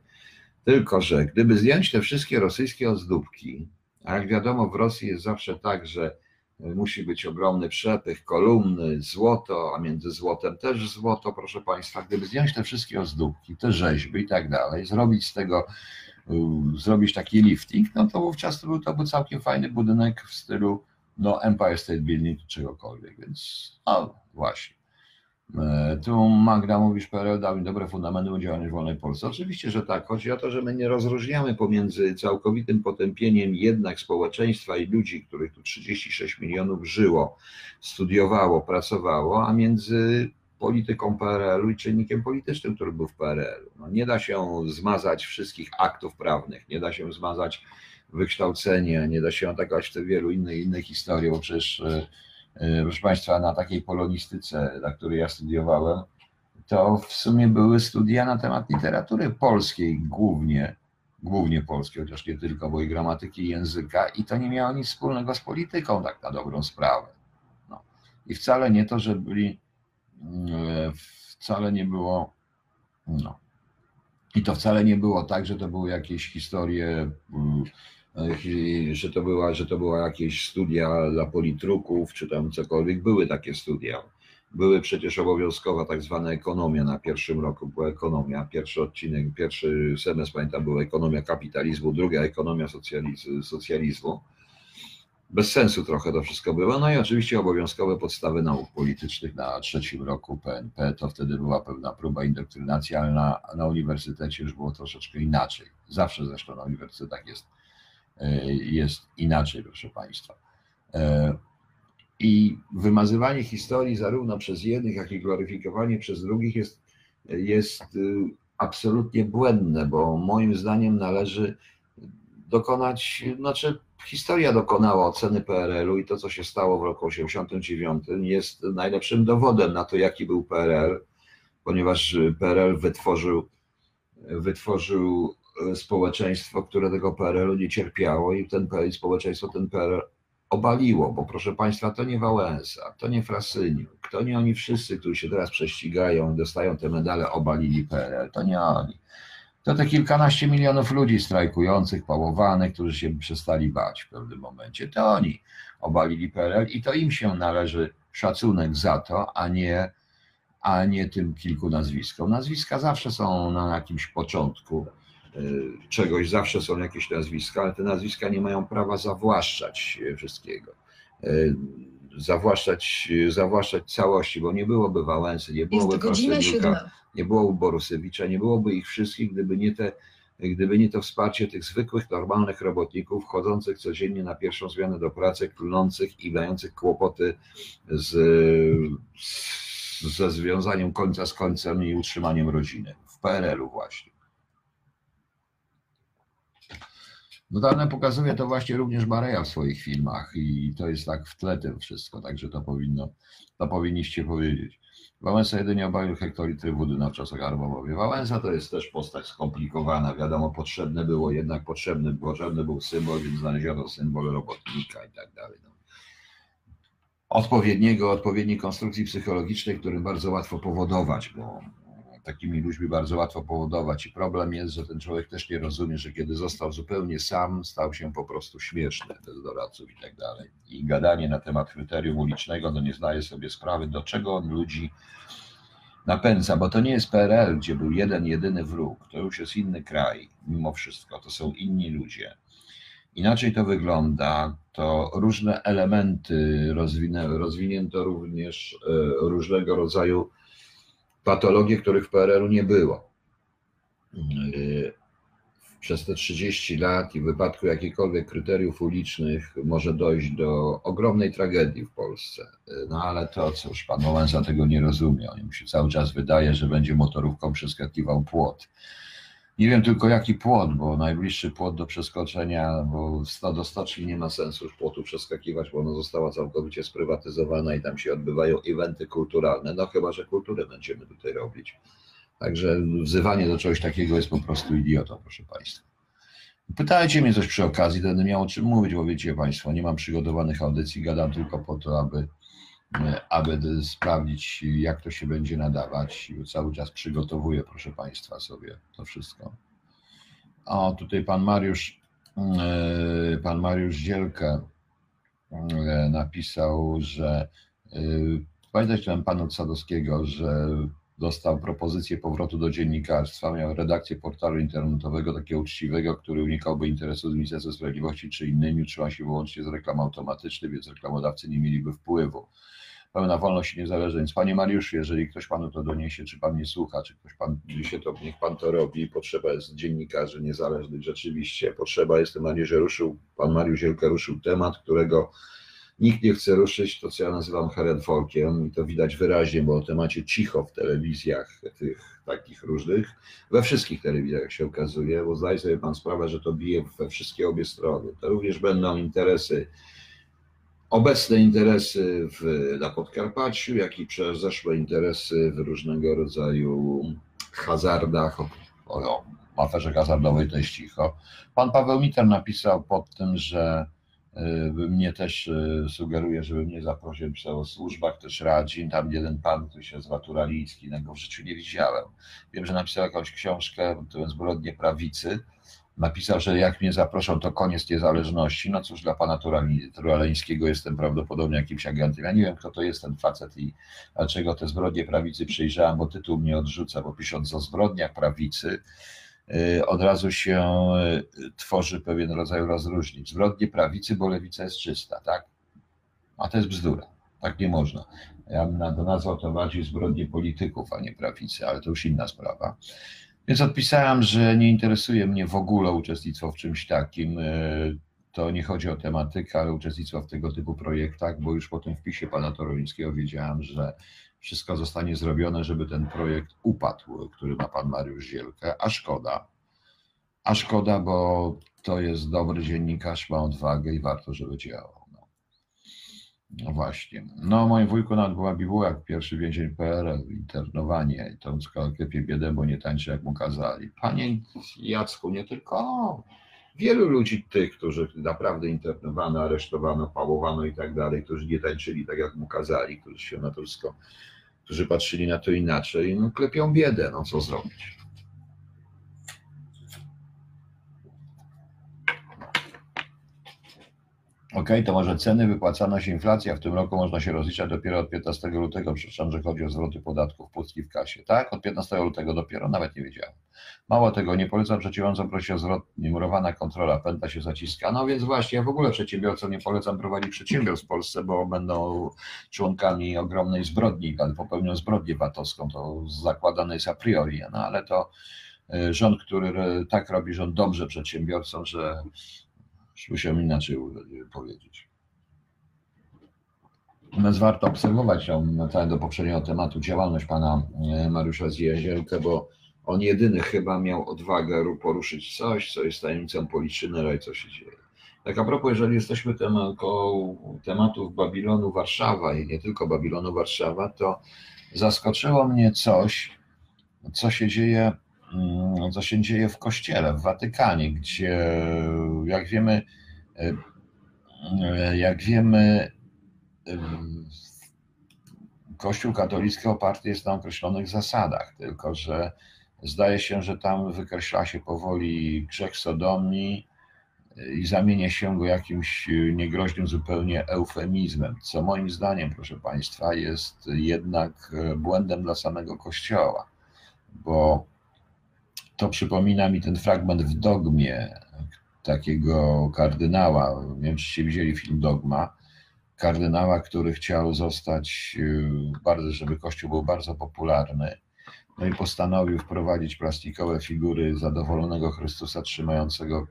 Tylko, że gdyby zdjąć te wszystkie rosyjskie ozdóbki, a jak wiadomo w Rosji jest zawsze tak, że musi być ogromny przepych, kolumny, złoto, a między złotem też złoto, proszę Państwa. Gdyby zdjąć te wszystkie ozdóbki, te rzeźby i tak dalej, zrobić z tego, y, zrobić taki lifting, no to wówczas to był, to był całkiem fajny budynek w stylu no, Empire State Building czy czegokolwiek, więc no właśnie. E, tu Magda mówisz, PRL dał mi dobre fundamenty do działania w wolnej Polsce. Oczywiście, że tak. Chodzi o to, że my nie rozróżniamy pomiędzy całkowitym potępieniem jednak społeczeństwa i ludzi, których tu 36 milionów żyło, studiowało, pracowało, a między polityką PRL-u i czynnikiem politycznym, który był w PRL-u. No, nie da się zmazać wszystkich aktów prawnych, nie da się zmazać wykształcenia, nie da się atakować w wielu innych, innych historii, bo przecież E, proszę Państwa, na takiej polonistyce, na której ja studiowałem, to w sumie były studia na temat literatury polskiej głównie, głównie polskiej, chociaż nie tylko, bo i gramatyki i języka, i to nie miało nic wspólnego z polityką, tak na dobrą sprawę. No. I wcale nie to, że byli, mm, wcale nie było, no. I to wcale nie było tak, że to były jakieś historie mm, że to, była, że to była jakieś studia dla politruków, czy tam cokolwiek. Były takie studia. Były przecież obowiązkowa tak zwana ekonomia na pierwszym roku, była ekonomia. Pierwszy odcinek, pierwszy semestr, pamiętam, była ekonomia kapitalizmu, druga ekonomia socjalizmu. Bez sensu trochę to wszystko było. No i oczywiście obowiązkowe podstawy nauk politycznych na trzecim roku PNP. To wtedy była pewna próba indoktrynacji, ale na, na uniwersytecie już było troszeczkę inaczej. Zawsze zresztą na uniwersytetach jest E, jest inaczej, proszę Państwa. E, I wymazywanie historii zarówno przez jednych, jak i gloryfikowanie przez drugich jest, jest y, absolutnie błędne, bo moim zdaniem należy dokonać, znaczy historia dokonała oceny PRL-u i to, co się stało w roku 1989 jest najlepszym dowodem na to, jaki był PRL, ponieważ PRL wytworzył, wytworzył społeczeństwo, które tego PRL-u nie cierpiało i ten społeczeństwo ten PRL obaliło, bo proszę Państwa, to nie Wałęsa, to nie Frasyniuk, to nie oni wszyscy, którzy się teraz prześcigają i dostają te medale, obalili PRL, to nie oni. To te kilkanaście milionów ludzi strajkujących, pałowanych, którzy się przestali bać w pewnym momencie, to oni obalili PRL i to im się należy szacunek za to, a nie, a nie tym kilku nazwiskom. Nazwiska zawsze są na jakimś początku czegoś, zawsze są jakieś nazwiska, ale te nazwiska nie mają prawa zawłaszczać y, wszystkiego. Y, Zawłaszczać, zawłaszczać całości, bo nie byłoby Wałęsy, nie byłoby Kostyniuka, nie byłoby Borusewicza, nie byłoby ich wszystkich, gdyby nie, te, gdyby nie to wsparcie tych zwykłych, normalnych robotników, wchodzących codziennie na pierwszą zmianę do pracy, klnących i mających kłopoty z, z, ze związaniem końca z końcem i utrzymaniem rodziny. W PRL-u właśnie. Notabene pokazuje to właśnie również Bareja w swoich filmach i to jest tak w tle tym wszystko, także to powinno, to powinniście powiedzieć. Wałęsa jedynie obalił hektolitry wody na czasach Arbowowie. Wałęsa to jest też postać skomplikowana, wiadomo, potrzebne było, jednak potrzebny, potrzebny był symbol, więc znaleziono symbol robotnika i tak dalej. No. Odpowiedniego, odpowiedniej konstrukcji psychologicznej, którym bardzo łatwo powodować, bo takimi ludźmi bardzo łatwo powodować i problem jest, że ten człowiek też nie rozumie, że kiedy został zupełnie sam, stał się po prostu śmieszny bez doradców i tak dalej. I gadanie na temat kryterium ulicznego, to nie zdaje sobie sprawy, do czego on ludzi napędza, bo to nie jest PRL, gdzie był jeden, jedyny wróg, to już jest inny kraj, mimo wszystko, to są inni ludzie. Inaczej to wygląda, to różne elementy rozwinę, rozwinięto również e, różnego rodzaju patologie, których w PRL-u nie było. Yy, Przez te 30 lat i w wypadku jakichkolwiek kryteriów ulicznych może dojść do ogromnej tragedii w Polsce. Yy, No ale to cóż, pan Wałęsa tego nie rozumie. On mu się cały czas wydaje, że będzie motorówką przeskakiwał płot. Nie wiem tylko jaki płot, bo najbliższy płot do przeskoczenia, bo do stoczni nie ma sensu już płotu przeskakiwać, bo ona została całkowicie sprywatyzowana i tam się odbywają eventy kulturalne, no chyba, że kulturę będziemy tutaj robić. Także wzywanie do czegoś takiego jest po prostu idiotą, proszę Państwa. Pytajcie mnie coś przy okazji, będę miał o czym mówić, bo wiecie Państwo, nie mam przygotowanych audycji, gadam tylko po to, aby, aby d- sprawdzić, jak to się będzie nadawać. Cały czas przygotowuję, proszę Państwa, sobie to wszystko. O, tutaj pan Mariusz, e, pan Mariusz Zielka e, napisał, że e, pamiętać ten pan od Sadowskiego, że dostał propozycję powrotu do dziennikarstwa, miał redakcję portalu internetowego takiego uczciwego, który unikałby interesu z Ministerstwa Sprawiedliwości czy innymi, utrzymał się wyłącznie z reklam automatycznych, więc reklamodawcy nie mieliby wpływu. Pełna wolność i niezależność. Panie Mariuszu, jeżeli ktoś panu to doniesie, czy pan nie słucha, czy ktoś pan się to, niech pan to robi. Potrzeba jest dziennikarzy niezależnych rzeczywiście. Potrzeba jest, tym bardziej, że ruszył, pan Mariusz Zielka ruszył temat, którego nikt nie chce ruszyć, to co ja nazywam herenfolkiem i to widać wyraźnie, bo o temacie cicho w telewizjach tych takich różnych, we wszystkich telewizjach się okazuje, bo zdaje sobie pan sprawę, że to bije we wszystkie obie strony. To również będą interesy, obecne interesy w, na Podkarpaciu, jak i zeszłe interesy w różnego rodzaju hazardach, o, o, aferze hazardowej to jest cicho. Pan Paweł Miter napisał pod tym, że mnie też y, sugeruje, żeby mnie zaprosić o służbach, też radzi. Tam jeden pan, który się nazywa Turalicki, innego w życiu nie widziałem. Wiem, że napisał jakąś książkę, to Zbrodnie Prawicy. Napisał, że jak mnie zaproszą, to koniec niezależności. No cóż, dla pana Turaleńskiego jestem prawdopodobnie jakimś agentem. Ja nie wiem, kto to jest ten facet i dlaczego te zbrodnie prawicy przyjrzałem, bo tytuł mnie odrzuca, bo pisząc o zbrodniach prawicy, od razu się y, tworzy pewien rodzaj rozróżnic. Zbrodnie prawicy, bo lewica jest czysta, tak? A to jest bzdura. Tak nie można. Ja bym na- nazwał to bardziej zbrodnie polityków, a nie prawicy, ale to już inna sprawa. Więc odpisałem, że nie interesuje mnie w ogóle uczestnictwo w czymś takim. y, To nie chodzi o tematykę, ale uczestnictwo w tego typu projektach, bo już po tym wpisie pana Torowińskiego wiedziałem, że wszystko zostanie zrobione, żeby ten projekt upadł, który ma pan Mariusz Zielkę, a szkoda. A szkoda, bo to jest dobry dziennikarz, ma odwagę i warto, żeby działał. No, no właśnie. No, moim wujku nawet była bibuła, jak pierwszy więzień PRL, internowanie. To klepie biedę, bo nie tańczy, jak mu kazali. Panie Jacku, nie tylko wielu ludzi, tych, którzy naprawdę internowano, aresztowano, pałowano i tak dalej, którzy nie tańczyli tak jak mu kazali, którzy się na to wszystko, którzy patrzyli na to inaczej, no klepią biedę, no co zrobić. OK, to może ceny, wypłacana się inflacja w tym roku można się rozliczać dopiero od 15 lutego, przepraszam, że chodzi o zwroty podatków, pustki w kasie. Tak, od 15 lutego dopiero, nawet nie wiedziałem. Mało tego, nie polecam przedsiębiorcom prosić o zwrot, niemurowana kontrola, pęta się zaciska. No więc właśnie, ja w ogóle przedsiębiorcom nie polecam prowadzić przedsiębiorstw w Polsce, bo będą członkami ogromnej zbrodni, ale popełnią zbrodnię VAT-owską, to zakładane jest a priori, no ale to y, rząd, który tak robi, rząd dobrze przedsiębiorcom, że Musiałem inaczej powiedzieć. Natomiast warto obserwować ją do poprzedniego tematu działalność pana e, Mariusza Zjezielkę, bo on jedyny chyba miał odwagę poruszyć coś, co jest tajemnicą Policzynera i co się dzieje. Tak a propos, jeżeli jesteśmy koło tematów Babilonu Warszawa i nie tylko Babilonu Warszawa, to zaskoczyło mnie coś, co się dzieje co się dzieje w kościele, w Watykanie, gdzie jak wiemy, e, jak wiemy, Kościół katolicki oparty jest na określonych zasadach, tylko że zdaje się, że tam wykreśla się powoli grzech sodomii i zamienia się go jakimś niegroźnym zupełnie eufemizmem, co moim zdaniem, proszę Państwa, jest jednak błędem dla samego Kościoła, bo to przypomina mi ten fragment w dogmie takiego kardynała. Nie wiem, czy widzieli film Dogma. Kardynała, który chciał zostać y, bardzo, żeby Kościół był bardzo popularny. No i postanowił wprowadzić plastikowe figury zadowolonego Chrystusa trzymającego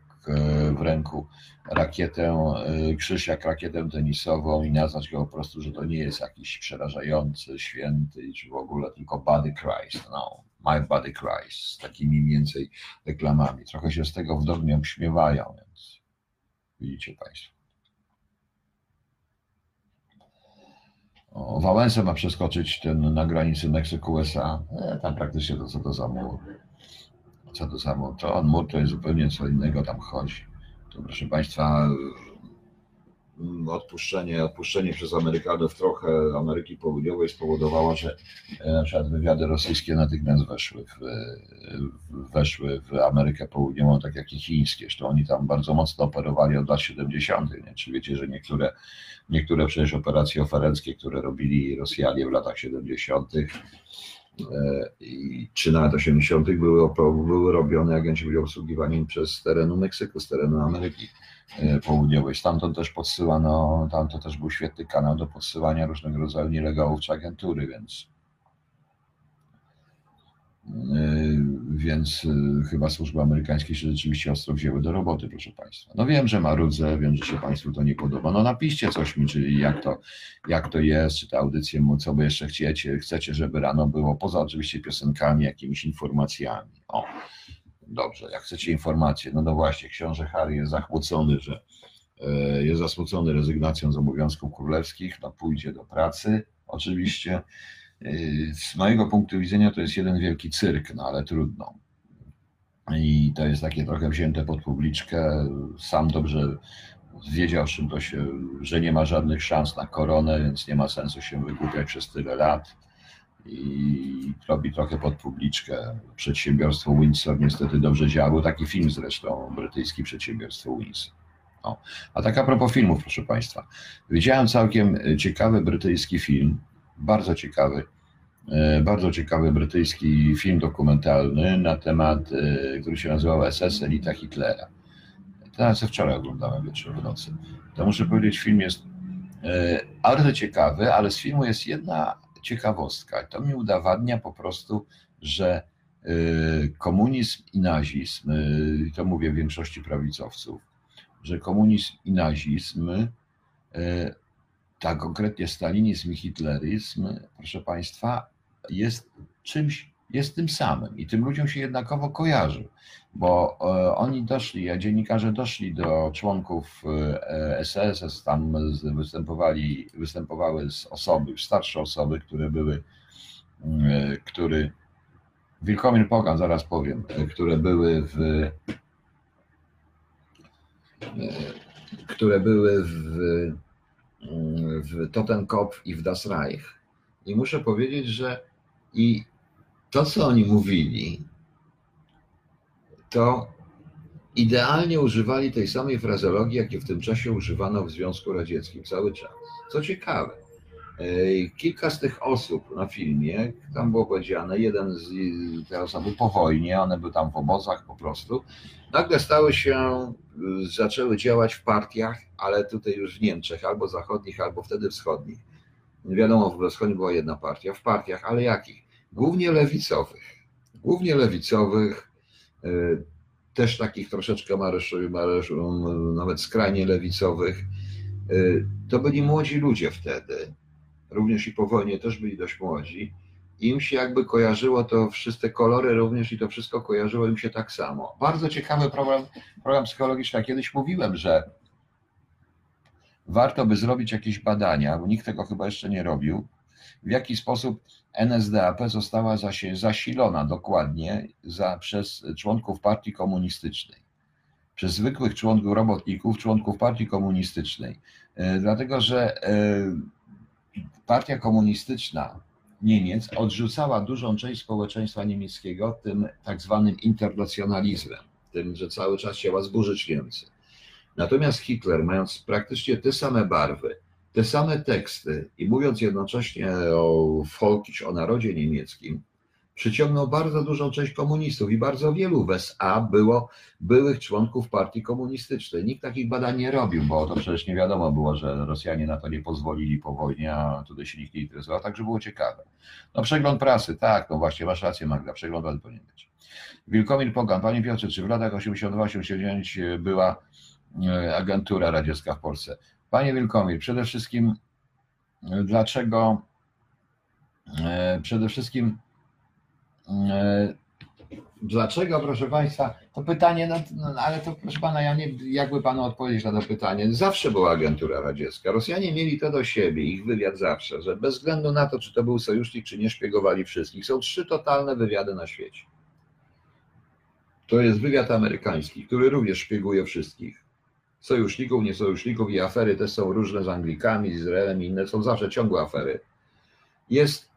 w ręku rakietę, y, krzyż jak rakietę tenisową i nazwać go po prostu, że to nie jest jakiś przerażający, święty, czy w ogóle tylko body Christ. No, My Body Cries, z takimi więcej reklamami. Trochę się z tego w dogmie śmiewają, więc widzicie Państwo. O, Wałęsa ma przeskoczyć ten na granicy Meksyku-USA. E, tam praktycznie to co to za mur. Co za mur? To on mur to jest zupełnie co innego tam chodzi. To proszę Państwa, odpuszczenie, odpuszczenie przez Amerykanów trochę Ameryki Południowej spowodowało, że e, na przykład wywiady rosyjskie natychmiast weszły w, weszły w Amerykę Południową, tak jak i chińskie. Zresztą oni tam bardzo mocno operowali od lat 70. Nie? Czy wiecie, że niektóre, niektóre przecież operacje oferenckie, które robili Rosjanie w latach 70. E, i czy nawet 80. były, były robione, agenci byli obsługiwani przez terenu Meksyku, z terenu Ameryki E, południowej. Stamtąd też podsyłano, tam to też był świetny kanał do podsyłania różnego rodzaju nielegalów czy agentury, więc więc e, chyba służby amerykańskie się rzeczywiście ostro wzięły do roboty, proszę Państwa. No wiem, że marudzę, wiem, że się Państwu to nie podoba. No napiszcie coś mi, czyli jak to, jak to jest, czy te audycje, co by jeszcze chcecie, chcecie, żeby rano było, poza oczywiście piosenkami, jakimiś informacjami. O, Dobrze, jak chcecie informacje, no no właśnie, książę Harry jest zachmucony, że e, jest zasmucony rezygnacją z obowiązków królewskich, no pójdzie do pracy, oczywiście. Z mojego punktu widzenia to jest jeden wielki cyrk, no ale trudno. I to jest takie trochę wzięte pod publiczkę. Sam dobrze wiedział, czym to się, że nie ma żadnych szans na koronę, więc nie ma sensu się wygłupiać przez tyle lat i robi trochę pod publiczkę. Przedsiębiorstwo Windsor niestety dobrze działało. Taki film zresztą, brytyjski przedsiębiorstwo Windsor. No. A tak a propos filmów, proszę Państwa. Widziałem całkiem ciekawy brytyjski film, bardzo ciekawy, bardzo ciekawy brytyjski film dokumentalny na temat, e, który się nazywał SS Elita Hitlera. Teraz wczoraj oglądałem wieczór w nocy. To muszę powiedzieć, film jest e, bardzo ciekawy, ale z filmu jest jedna ciekawostka. To mi udowadnia po prostu, że komunizm i nazizm, to mówię większości prawicowców, że komunizm i nazizm, tak konkretnie stalinizm i hitleryzm, proszę Państwa, jest czymś jest tym samym i tym ludziom się jednakowo kojarzy, bo e, oni doszli, a dziennikarze doszli do członków SS, e, tam występowali, występowały z osoby, starsze osoby, które były, e, który Wilkomir Pogan, zaraz powiem, które były w które były w, w Totenkopf i w Das Reich. I muszę powiedzieć, że i to, co oni mówili, to idealnie używali tej samej frazeologii, jakiej w tym czasie używano w Związku Radzieckim cały czas. Co ciekawe, kilka z tych osób na filmie, tam było powiedziane, jeden z te osoby po wojnie, one były tam w obozach po prostu, nagle stały się, zaczęły działać w partiach, ale tutaj już w Niemczech, albo zachodnich, albo wtedy wschodnich. Wiadomo, w wschodnich była jedna partia, w partiach, ale jakich? Głównie lewicowych. Głównie lewicowych, też takich troszeczkę mareszu, mareszu, nawet skrajnie lewicowych. Y, to byli młodzi ludzie wtedy, również i po wojnie też byli dość młodzi. Im się jakby kojarzyło to wszystkie kolory również i to wszystko kojarzyło im się tak samo. Bardzo ciekawy program, program psychologiczny. Kiedyś mówiłem, że warto by zrobić jakieś badania, bo nikt tego chyba jeszcze nie robił, w jaki sposób NSDAP została zasilona dokładnie za, przez członków partii komunistycznej, przez zwykłych członków robotników, członków partii komunistycznej. E, dlatego, że e, partia komunistyczna Niemiec odrzucała dużą część społeczeństwa niemieckiego tym tak zwanym internacjonalizmem, tym, że cały czas chciała zburzyć Niemcy. Natomiast Hitler, mając praktycznie te same barwy, te same teksty i mówiąc jednocześnie o Volkisch, o narodzie niemieckim, przyciągnął bardzo dużą część komunistów i bardzo wielu w SA było byłych członków partii komunistycznej. Nikt takich badań nie robił, bo to przecież nie wiadomo było, że Rosjanie na to nie pozwolili po wojnie, a tutaj się nikt nie interesował, także było ciekawe. No przegląd prasy, tak, no właśnie, masz rację Magda, przegląd prasy powinien być. Wilkomir Pogan, Panie Piotrze, czy w latach 82-89 była e, agentura radziecka w Polsce? Panie Wilkomir, przede wszystkim e, dlaczego e, przede wszystkim e, dlaczego, proszę Państwa, to pytanie, no, no, ale to proszę Pana, ja nie, jakby Panu odpowiedzieć na to pytanie, zawsze była agentura radziecka, Rosjanie mieli to do siebie, ich wywiad zawsze, że bez względu na to, czy to był sojusznik, czy nie, szpiegowali wszystkich. Są trzy totalne wywiady na świecie. To jest wywiad amerykański, który również szpieguje wszystkich sojuszników, niesojuszników i afery też są różne z Anglikami, z Izraelem i inne, są zawsze ciągłe afery. Jest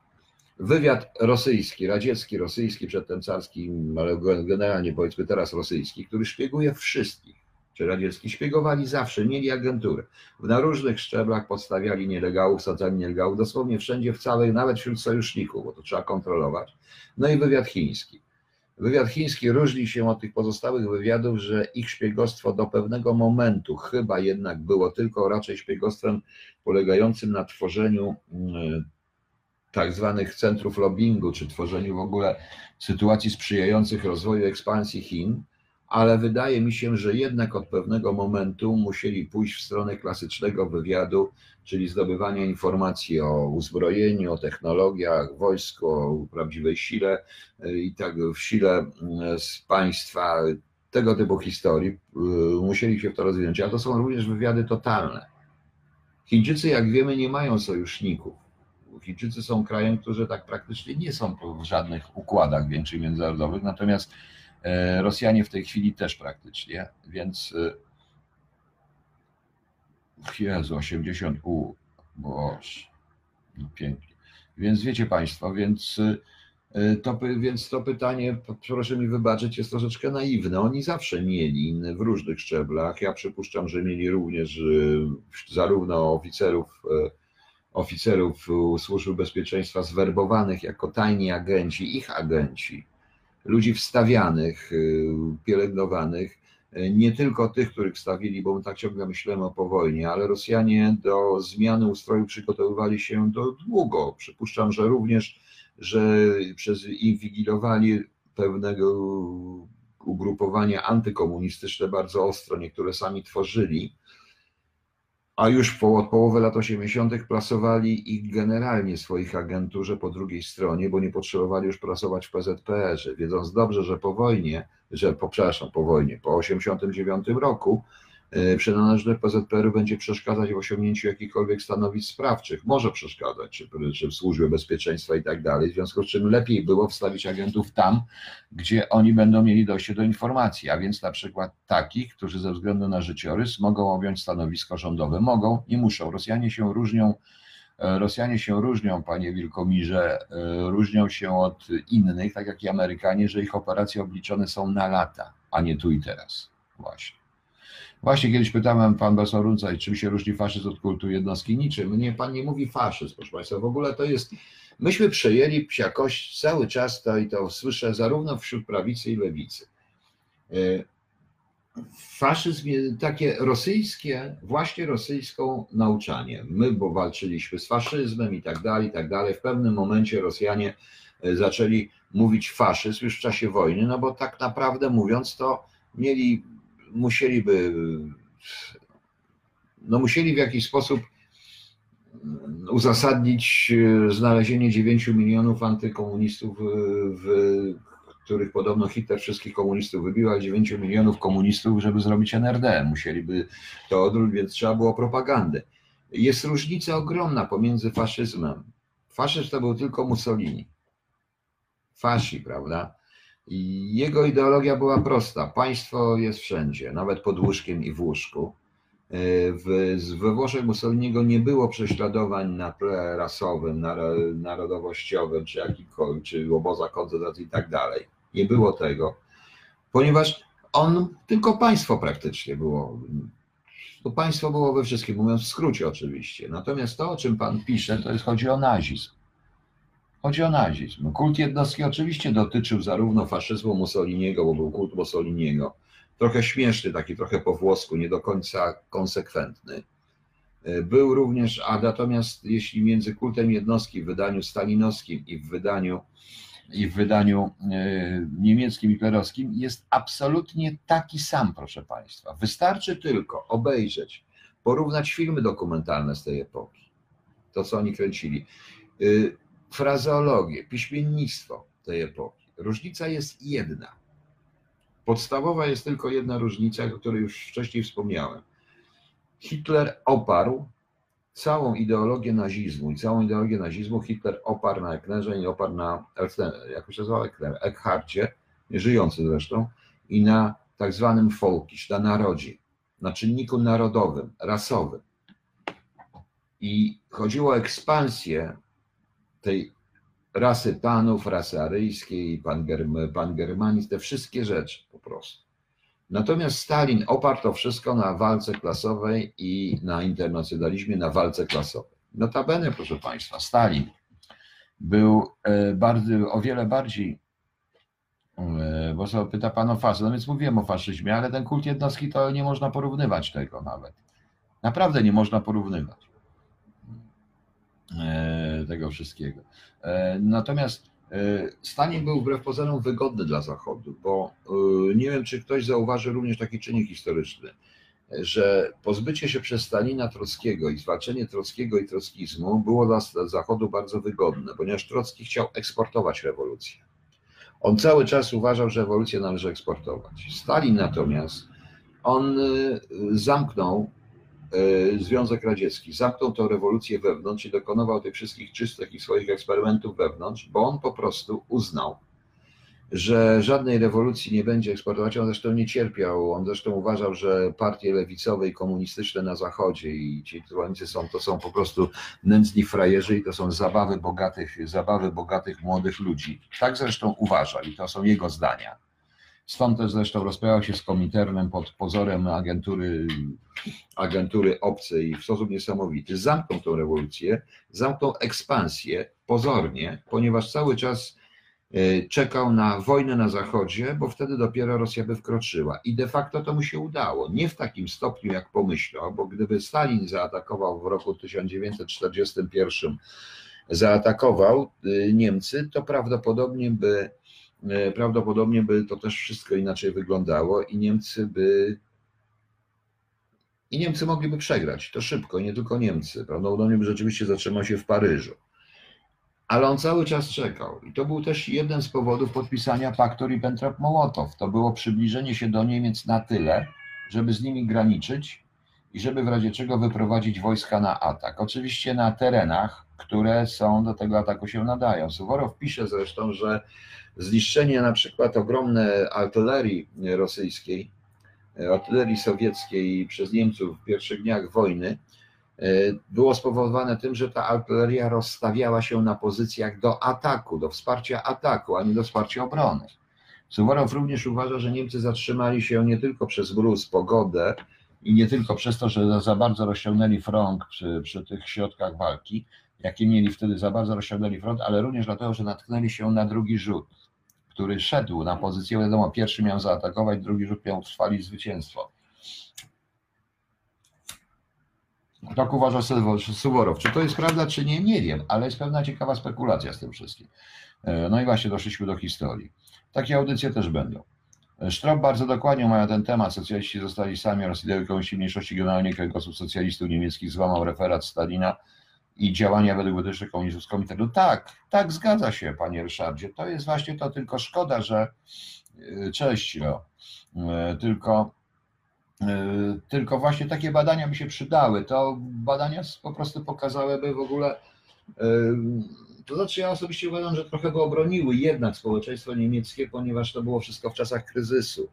wywiad rosyjski, radziecki, rosyjski, przedtem carski, ale generalnie powiedzmy teraz rosyjski, który szpieguje wszystkich, czy radziecki, szpiegowali zawsze, mieli agenturę. Na różnych szczeblach podstawiali nielegalów, sadzali nielegalów, dosłownie wszędzie, w całej, nawet wśród sojuszników, bo to trzeba kontrolować. No i wywiad chiński. Wywiad chiński różni się od tych pozostałych wywiadów, że ich szpiegostwo do pewnego momentu chyba jednak było tylko raczej szpiegostwem polegającym na tworzeniu mm, tak zwanych centrów lobbingu, czy tworzeniu w ogóle sytuacji sprzyjających rozwoju ekspansji Chin, ale wydaje mi się, że jednak od pewnego momentu musieli pójść w stronę klasycznego wywiadu, czyli zdobywania informacji o uzbrojeniu, o technologiach, wojsku, o prawdziwej sile y, i tak w sile y, z państwa, tego typu historii, y, musieli się w to rozwinąć, a to są również wywiady totalne. Chińczycy, jak wiemy, nie mają sojuszników. Chińczycy są krajem, którzy tak praktycznie nie są w żadnych układach większych międzynarodowych, natomiast Rosjanie w tej chwili też praktycznie, więc e, Jezu, 80 U, boż, no pięknie. Więc wiecie Państwo, więc e, to, więc to pytanie, proszę mi wybaczyć, jest troszeczkę naiwne. Oni zawsze mieli w różnych szczeblach. Ja przypuszczam, że mieli również zarówno oficerów, oficerów służby bezpieczeństwa zwerbowanych jako tajni agenci, ich agenci ludzi wstawianych, y, pielęgnowanych, y, nie tylko tych, których stawili, bo my tak ciągle myślimy o po wojnie, ale Rosjanie do zmiany ustroju przygotowywali się do długo. Przypuszczam, że również, że przez inwigilowali pewnego ugrupowania antykomunistyczne bardzo ostro, niektóre sami tworzyli a już od połowy lat 80. plasowali ich generalnie swoich agenturze po drugiej stronie, bo nie potrzebowali już pracować w PZPR-ze, wiedząc dobrze, że po wojnie, że po, przepraszam, po wojnie, po 89 roku przynależność PZPR-u będzie przeszkadzać w osiągnięciu jakichkolwiek stanowisk sprawczych. Może przeszkadzać, czy, czy w służbie bezpieczeństwa i tak dalej. W związku z czym lepiej było wstawić agentów tam, gdzie oni będą mieli dojście do informacji, a więc na przykład takich, którzy ze względu na życiorys mogą objąć stanowisko rządowe. Mogą, nie muszą. Rosjanie się różnią E, Rosjanie się różnią, panie Wilkomirze, e, różnią się od innych, tak jak i Amerykanie, że ich operacje obliczone są na lata, a nie tu i teraz. Właśnie. Właśnie kiedyś pytałem pan Basorunca, czym się różni faszyzm od kultu jednostki? Niczym. Nie, pan nie mówi faszyzm, proszę państwa. W ogóle to jest. Myśmy przejęli psiakość cały czas to i to słyszę zarówno wśród prawicy i lewicy. E, faszyzm, takie rosyjskie, właśnie rosyjską nauczanie. My, bo walczyliśmy z faszyzmem i tak dalej, i tak dalej. W pewnym momencie Rosjanie e, zaczęli mówić faszyzm już w czasie wojny, no bo tak naprawdę mówiąc to mieli, musieliby, no musieli w jakiś sposób uzasadnić e, znalezienie 9 milionów antykomunistów w których podobno Hitler wszystkich komunistów wybił, a 9 milionów komunistów, żeby zrobić NRD. Musieliby to odwrócić, więc trzeba było propagandy. Jest różnica ogromna pomiędzy faszyzmem. Faszyzm to był tylko Mussolini. Fasi, prawda? Jego ideologia była prosta. Państwo jest wszędzie, nawet pod łóżkiem i w łóżku. W, we Włoszech Mussoliniego nie było prześladowań na tle rasowym, narodowościowym, czy, jakikolwiek, czy obozach koncentracji i tak dalej. Nie było tego, ponieważ on, tylko państwo praktycznie było. To państwo było we wszystkim, mówiąc w skrócie oczywiście. Natomiast to, o czym pan pisze, to jest chodzi o nazizm. Chodzi o nazizm. Kult jednostki oczywiście dotyczył zarówno faszyzmu Mussoliniego, bo był kult Mussoliniego, trochę śmieszny, taki trochę po włosku, nie do końca konsekwentny. Był również, a natomiast jeśli między kultem jednostki w wydaniu stalinowskim i w wydaniu i w wydaniu e, niemieckim i klerowskim jest absolutnie taki sam, proszę Państwa. Wystarczy tylko obejrzeć, porównać filmy dokumentalne z tej epoki, to co oni kręcili, e, frazeologię, piśmiennictwo tej epoki. Różnica jest jedna. Podstawowa jest tylko jedna różnica, o której już wcześniej wspomniałem. Hitler oparł całą ideologię nazizmu i całą ideologię nazizmu Hitler oparł na Eknerze i oparł na, jak się nazywał Ekner, Eckharcie, nieżyjący zresztą, i na tak zwanym folkisz, na narodzie, na czynniku narodowym, rasowym. I chodziło o ekspansję tej rasy panów, rasy aryjskiej, pan, pan germanizm, te wszystkie rzeczy po prostu. Natomiast Stalin oparł to wszystko na walce klasowej i na internacjonalizmie, na walce klasowej. Notabene, proszę Państwa, Stalin był e, bardzo, o wiele bardziej, e, bo sobie pyta Pan o faszyzm, no więc mówiłem o faszyzmie, ale ten kult jednostki to nie można porównywać tego nawet. Naprawdę nie można porównywać tego wszystkiego. Natomiast E, Stalin był wbrew pozorom wygodny dla Zachodu, bo e, nie wiem, czy ktoś zauważy również taki czynnik historyczny, że pozbycie się przez Stalina Trockiego i zwalczenie Trockiego i trockizmu było dla Zachodu bardzo wygodne, ponieważ Trocki chciał eksportować rewolucję. On cały czas uważał, że rewolucję należy eksportować. Stalin natomiast, on e, zamknął E, Związek Radziecki zamknął tę rewolucję wewnątrz i dokonywał tych wszystkich czystek i swoich eksperymentów wewnątrz, bo on po prostu uznał, że żadnej rewolucji nie będzie eksportować. On zresztą nie cierpiał. On zresztą uważał, że partie lewicowe i komunistyczne na Zachodzie i ci zwolennicy są, to są po prostu nędzni frajerzy i to są zabawy bogatych, zabawy bogatych młodych ludzi. Tak zresztą uważał i to są jego zdania. Stąd też zresztą rozprawiał się z Kominternem pod pozorem agentury, agentury obcej w sposób niesamowity. Zamknął tę rewolucję, zamknął ekspansję pozornie, ponieważ cały czas e, czekał na wojnę na Zachodzie, bo wtedy dopiero Rosja by wkroczyła. I de facto to mu się udało. Nie w takim stopniu, jak pomyślał, bo gdyby Stalin zaatakował w roku 1941, zaatakował e, Niemcy, to prawdopodobnie by prawdopodobnie by to też wszystko inaczej wyglądało i Niemcy by i Niemcy mogliby przegrać. To szybko, nie tylko Niemcy. Prawdopodobnie by rzeczywiście zatrzymał się w Paryżu. Ale on cały czas czekał. I to był też jeden z powodów podpisania paktu Ribbentrop-Mołotow. To było przybliżenie się do Niemiec na tyle, żeby z nimi graniczyć i żeby w razie czego wyprowadzić wojska na atak. Oczywiście na terenach, które są do tego ataku się nadają. Suworow pisze zresztą, że zniszczenie na przykład ogromnej artylerii rosyjskiej, artylerii sowieckiej przez Niemców w pierwszych dniach wojny e, było spowodowane tym, że ta artyleria rozstawiała się na pozycjach do ataku, do wsparcia ataku, a nie do wsparcia obrony. Suworow również uważa, że Niemcy zatrzymali się nie tylko przez mróz, pogodę i nie tylko przez to, że za bardzo rozciągnęli front przy, przy tych środkach walki, jakie mieli wtedy, za bardzo rozciągnęli front, ale również dlatego, że natknęli się na drugi rzut, który szedł na pozycję, wiadomo, pierwszy miał zaatakować, drugi rzut miał trwalić zwycięstwo. Tak uważa Suworow. Czy to jest prawda, czy nie, nie wiem, ale jest pewna ciekawa spekulacja z tym wszystkim. E, no i właśnie doszliśmy do historii. Takie audycje też będą. Sztrop bardzo dokładnie omawia ten temat. Socjaliści zostali sami oraz ideologii mniejszości generalnie kręgosłup socjalistów niemieckich złamał referat Stalina i działania według wytycznych komunistów z komitetu. Tak, tak, zgadza się, panie Ryszardzie. To jest właśnie to, tylko szkoda, że e, cześć, no. tylko, tylko właśnie takie badania by się przydały. To badania po prostu pokazałyby w ogóle to znaczy ja osobiście uważam, że trochę go obroniły jednak społeczeństwo niemieckie, ponieważ to było wszystko w czasach kryzysu.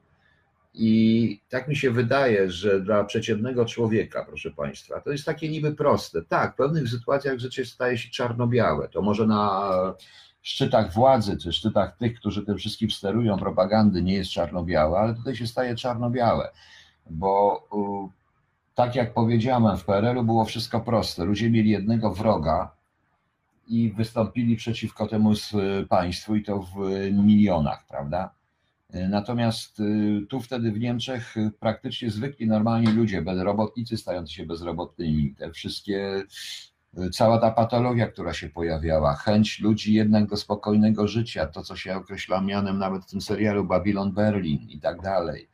I tak mi się wydaje, że dla przeciętnego człowieka, proszę Państwa, to jest takie niby proste. Tak, w pewnych sytuacjach życie staje się czarno-białe. To może na szczytach władzy, czy szczytach tych, którzy tym wszystkim sterują, propagandy, nie jest czarno-białe, ale tutaj się staje czarno-białe, bo tak jak powiedziałem, w PRL-u było wszystko proste. Ludzie mieli jednego wroga, i wystąpili przeciwko temu państwu i to w milionach, prawda? Natomiast y, tu wtedy w Niemczech praktycznie zwykli, normalni ludzie, bezrobotnicy stający się bezrobotnymi, te wszystkie, y, cała ta patologia, która się pojawiała, chęć ludzi jednak do spokojnego życia, to co się określa mianem nawet w tym serialu Babylon Berlin i tak dalej,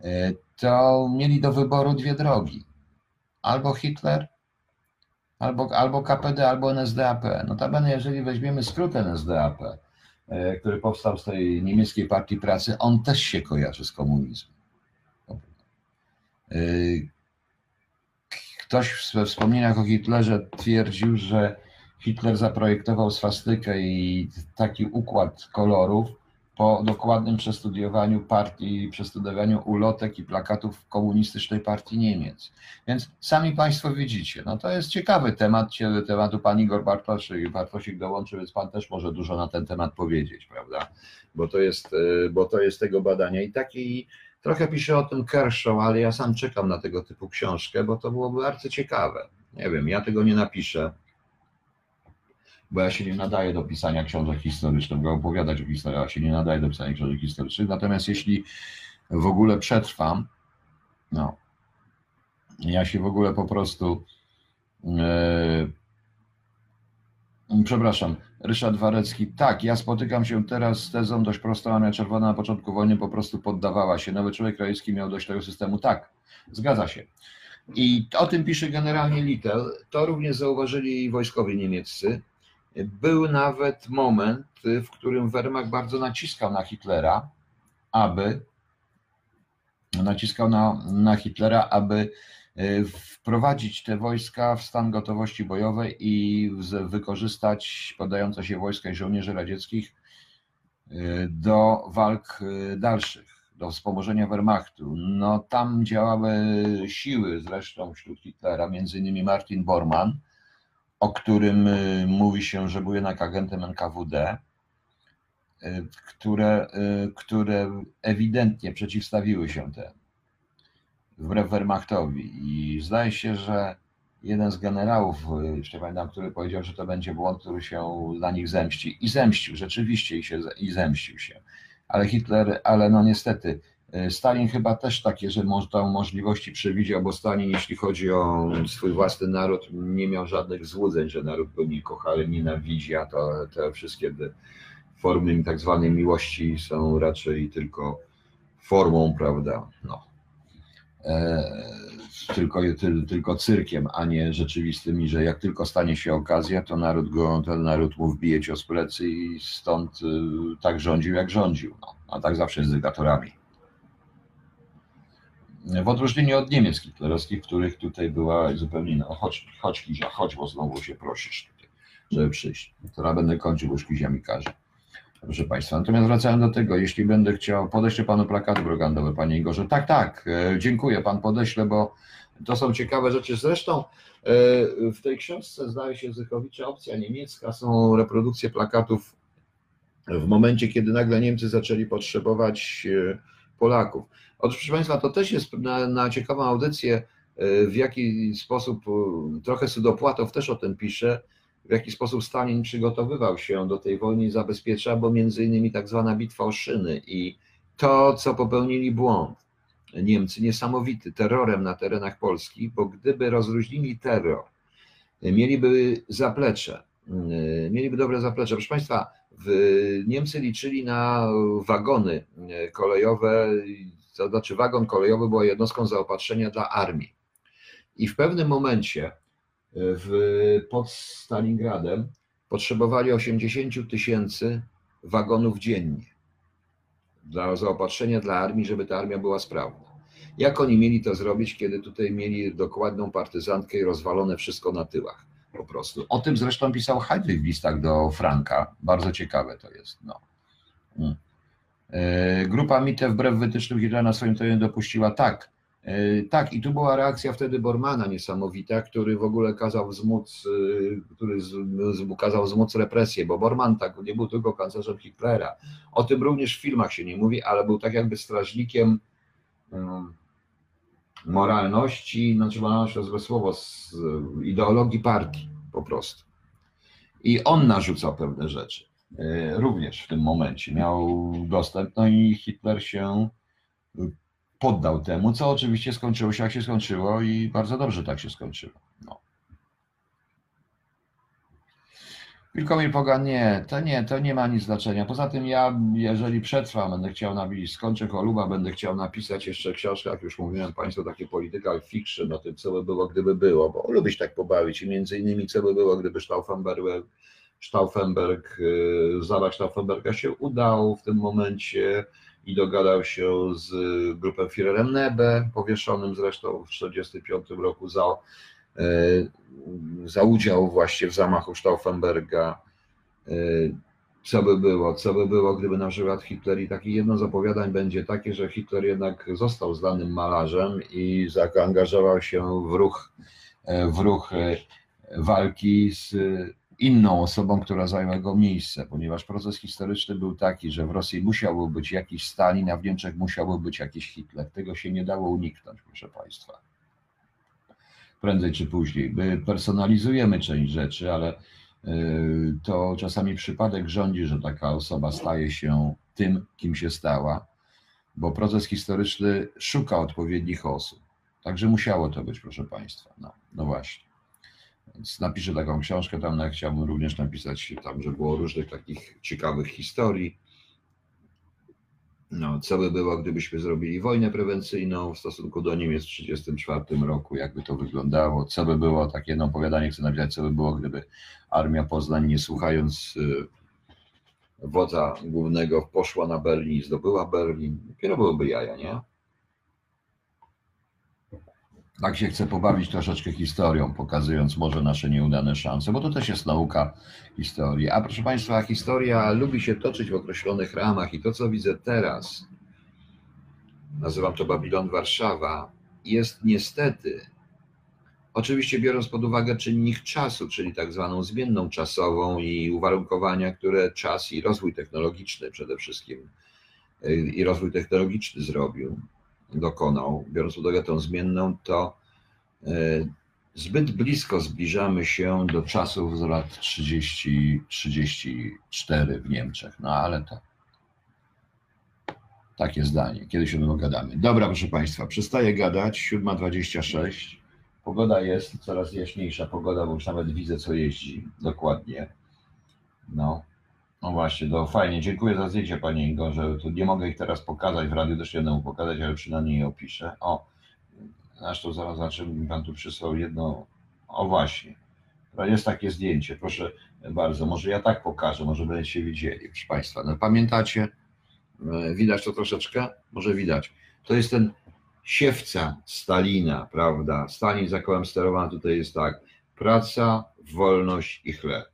y, to mieli do wyboru dwie drogi. Albo Hitler, albo, albo KPD, albo NSDAP. Notabene, jeżeli weźmiemy skrót NSDAP, który powstał z tej niemieckiej partii pracy, on też się kojarzy z komunizmem. E, ktoś we wspomnieniach o Hitlerze twierdził, że Hitler zaprojektował swastykę i taki układ kolorów, po dokładnym przestudiowaniu partii, przestudiowaniu ulotek i plakatów komunistycznej partii Niemiec. Więc sami Państwo widzicie, no to jest ciekawy temat, tematu Pan Igor Bartosik, Bartosik dołączy, więc Pan też może dużo na ten temat powiedzieć, prawda, bo to jest, e, bo to jest tego badania i taki Trochę pisze o tym Kershaw, ale ja sam czekam na tego typu książkę, bo to byłoby bardzo ciekawe. Nie wiem, ja tego nie napiszę, bo ja się nie nadaję do pisania książek historycznych, mogę opowiadać o historii, ale się nie nadaję do pisania książek historycznych. Natomiast jeśli w ogóle przetrwam, no, ja się w ogóle po prostu. Yy, przepraszam, Ryszard Warecki. Tak, ja spotykam się teraz z tezą dość prostą, Armia Czerwona na początku wojny po prostu poddawała się. Nowy człowiek krajewski miał dość tego systemu. Tak, zgadza się. I o tym pisze generalnie Little. To również zauważyli wojskowi niemieccy. Był nawet moment, w którym Wehrmacht bardzo naciskał na Hitlera, aby naciskał na, na Hitlera, aby e, wprowadzić te wojska w stan gotowości bojowej i wykorzystać podające się wojska i żołnierzy radzieckich e, do walk dalszych, do wspomożenia Wehrmachtu. No tam działały siły zresztą wśród Hitlera, między innymi Martin Bormann, o którym y, mówi się, że był jednak agentem NKWD, y, które, y, które ewidentnie przeciwstawiły się temu, wbrew Wehrmachtowi. I zdaje się, że jeden z generałów, jeszcze pamiętam, który powiedział, że to będzie błąd, który się dla nich zemści. I zemścił, rzeczywiście i, się, i zemścił się. Ale Hitler, ale no niestety, Stalin chyba też takie, że tą możliwości przewidział, bo Stalin, jeśli chodzi o swój własny naród, nie miał żadnych złudzeń, że naród go nie kocha, ale nienawidzi, a to, te wszystkie formy tak zwanej miłości są raczej tylko formą, prawda, no, e, tylko, tylko cyrkiem, a nie rzeczywistymi, że jak tylko stanie się okazja, to naród go, ten naród mu wbije cios plecy i stąd y, tak rządził, jak rządził, no, a tak zawsze z dyktatorami. W odróżnieniu od Niemiec hitlerowskich, których tutaj była zupełnie inna. Chodź, chodź Kizia, chodź, bo znowu się prosisz tutaj, żeby przyjść. Teraz będę kończył, bo już Kizia mi każe. Proszę Państwa, natomiast wracając do tego, jeśli będę chciał, podeślę Panu plakaty propagandowe, Panie Igorze. Tak, tak, e, dziękuję, Pan podeślę, bo to są ciekawe rzeczy. Zresztą e, w tej książce, zdaje się, Zychowicza, opcja niemiecka, są reprodukcje plakatów w momencie, kiedy nagle Niemcy zaczęli potrzebować e, Polaków. Otóż, proszę Państwa, to też jest na, na ciekawą audycję, w jaki sposób, trochę Sudopłatow też o tym pisze, w jaki sposób Stalin przygotowywał się do tej wojny i zabezpiecza, bo między innymi tak zwana bitwa o szyny i to, co popełnili błąd. Niemcy niesamowity terrorem na terenach Polski, bo gdyby rozróżnili terror, mieliby zaplecze, mieliby dobre zaplecze. Proszę Państwa, Niemcy liczyli na wagony kolejowe, to znaczy wagon kolejowy była jednostką zaopatrzenia dla armii. I w pewnym momencie w, pod Stalingradem potrzebowali 80 tysięcy wagonów dziennie dla zaopatrzenia dla armii, żeby ta armia była sprawna. Jak oni mieli to zrobić, kiedy tutaj mieli dokładną partyzantkę i rozwalone wszystko na tyłach po prostu. O tym zresztą pisał Heydrich w listach do Franka. Bardzo ciekawe to jest. No. Mm. E, grupa MITE wbrew wytycznym Hitlera na swoim terenie dopuściła tak, E, tak, i tu była reakcja wtedy Bormana niesamowita, który w ogóle kazał wzmóc, e, który z, kazał wzmóc represję, bo Borman tak nie był tylko kanclerzem Hitlera. O tym również w filmach się nie mówi, ale był tak jakby strażnikiem um, moralności, znaczy moralność to złe słowo, z ideologii partii po prostu. I on narzucał pewne rzeczy. E, również w tym momencie miał dostęp, no i Hitler się poddał temu, co oczywiście skończyło się jak się skończyło i bardzo dobrze tak się skończyło. No. Wilkomir Pogan, nie, to nie, to nie ma nic znaczenia. Poza tym ja, jeżeli przetrwam, będę chciał napisać, skończę choluba, będę chciał napisać jeszcze książkę, jak już mówiłem Państwu, takie political fiction o tym, co by było, gdyby było, bo lubię się tak pobawić i między innymi, co by było, gdyby Stauffenberg, Stauffenberg, y, Zara Stauffenberga się udał w tym momencie, i dogadał się z grupą Führerem Nebe, powieszonym zresztą w 1945 roku za, e, za udział właśnie w zamachu Stauffenberga. Co by było, co by było, gdyby na przykład Hitler i takie jedno z opowiadań będzie takie, że Hitler jednak został znanym malarzem i zaangażował się w ruch, w ruch walki z inną osobą, która zajęła jego miejsce, ponieważ proces historyczny był taki, że w Rosji musiałby być jakiś Stalin, a w Niemczech musiałby być jakiś Hitler. Tego się nie dało uniknąć, proszę Państwa. Prędzej czy później. My personalizujemy część rzeczy, ale y, to czasami przypadek rządzi, że taka osoba staje się tym, kim się stała, bo proces historyczny szuka odpowiednich osób. Także musiało to być, proszę Państwa. No, no właśnie. Więc napiszę taką książkę tam, no, chciałbym również napisać tam, że było różnych takich ciekawych historii. No, co by było, gdybyśmy zrobili wojnę prewencyjną w stosunku do Niemiec w 1934 roku, jakby to wyglądało, co by było, takie jedno opowiadanie chcę napisać, co by było, gdyby armia Poznań, nie słuchając y, wodza głównego, poszła na Berlin i zdobyła Berlin. Dopiero byłoby jaja, nie? Tak się chcę pobawić troszeczkę historią, pokazując może nasze nieudane szanse, bo to też jest nauka historii. A proszę Państwa, historia lubi się toczyć w określonych ramach i to, co widzę teraz, nazywam to Babilon Warszawa, jest niestety, oczywiście biorąc pod uwagę czynnik czasu, czyli tak zwaną zmienną czasową i uwarunkowania, które czas i rozwój technologiczny przede wszystkim y, i rozwój technologiczny zrobił, dokonał, biorąc pod uwagę tą zmienną, to e, zbyt blisko zbliżamy się do czasów z lat 30-34 w Niemczech. No ale to takie zdanie. Kiedy się dogadamy. Dobra, proszę Państwa, przestaję gadać. 7.26. Pogoda jest coraz jaśniejsza pogoda, bo już nawet widzę, co jeździ. Dokładnie. No. No właśnie, to fajnie. Dziękuję za zdjęcie, Panie Igorze. Tu nie mogę ich teraz pokazać, w radiu też jednemu pokazać, ale przynajmniej je opiszę. O, zresztą zaraz zobaczymy, mi Pan tu przysłał jedno. O właśnie, jest takie zdjęcie, proszę bardzo. Może ja tak pokażę, może będziecie widzieli, proszę Państwa. No, pamiętacie? E, widać to troszeczkę? Może widać. To jest ten siewca Stalina, prawda? Stalin za kołem sterowany tutaj jest tak, praca, wolność i chleb,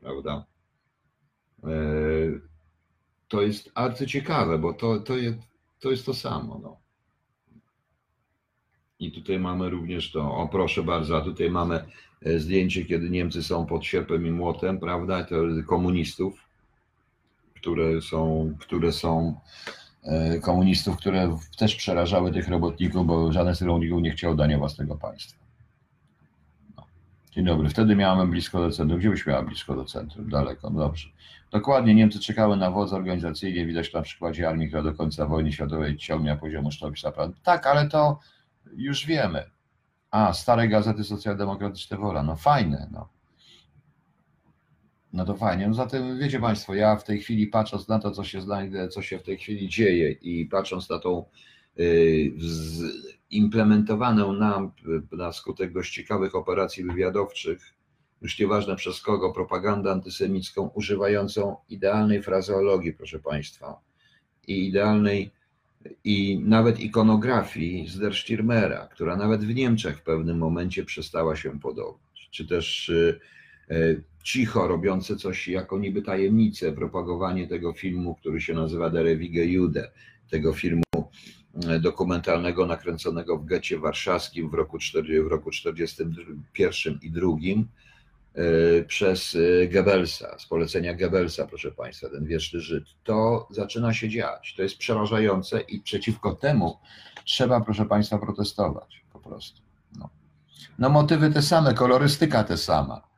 prawda? E, to jest arcyciekawe, bo to, to, jest, to jest to samo. No. I tutaj mamy również to, o proszę bardzo, a tutaj mamy e, zdjęcie, kiedy Niemcy są pod sierpem i młotem, prawda? To komunistów, które są, które są e, komunistów, które też przerażały tych robotników, bo żaden z robotników nie chciał dania własnego państwa. Dzień dobry. Wtedy miałem blisko do centrum. Gdzie byś miała blisko do centrum? Daleko. No dobrze. Dokładnie. Niemcy czekały na wodz organizacyjnie. Widać na przykładzie armii, która do końca wojny światowej ciągnie poziomu sztobisa. Tak, ale to już wiemy. A, stare gazety socjaldemokratyczne Wola. No fajne. No. No to fajnie. No zatem wiecie Państwo, ja w tej chwili patrząc na to, co się znajdę, co się w tej chwili dzieje i patrząc na tą y, implementowaną nam na skutek dość ciekawych operacji wywiadowczych, już nieważne przez kogo, propagandę antysemicką używającą idealnej frazeologii, proszę Państwa, i idealnej i nawet ikonografii z Der Stürmera, która nawet w Niemczech w pewnym momencie przestała się podobać, czy też y, y, cicho robiące coś jako niby tajemnicę, propagowanie tego filmu, który się nazywa Der Ewige Jude, tego filmu dokumentalnego nakręconego w getcie warszawskim w roku, 4, w roku 41 i drugim e, przez e, Goebbelsa, z polecenia Goebbelsa, proszę Państwa, ten wieczny Żyd. To zaczyna się dziać. To jest przerażające i przeciwko temu trzeba, proszę Państwa, protestować po prostu. No, no motywy te same, kolorystyka te sama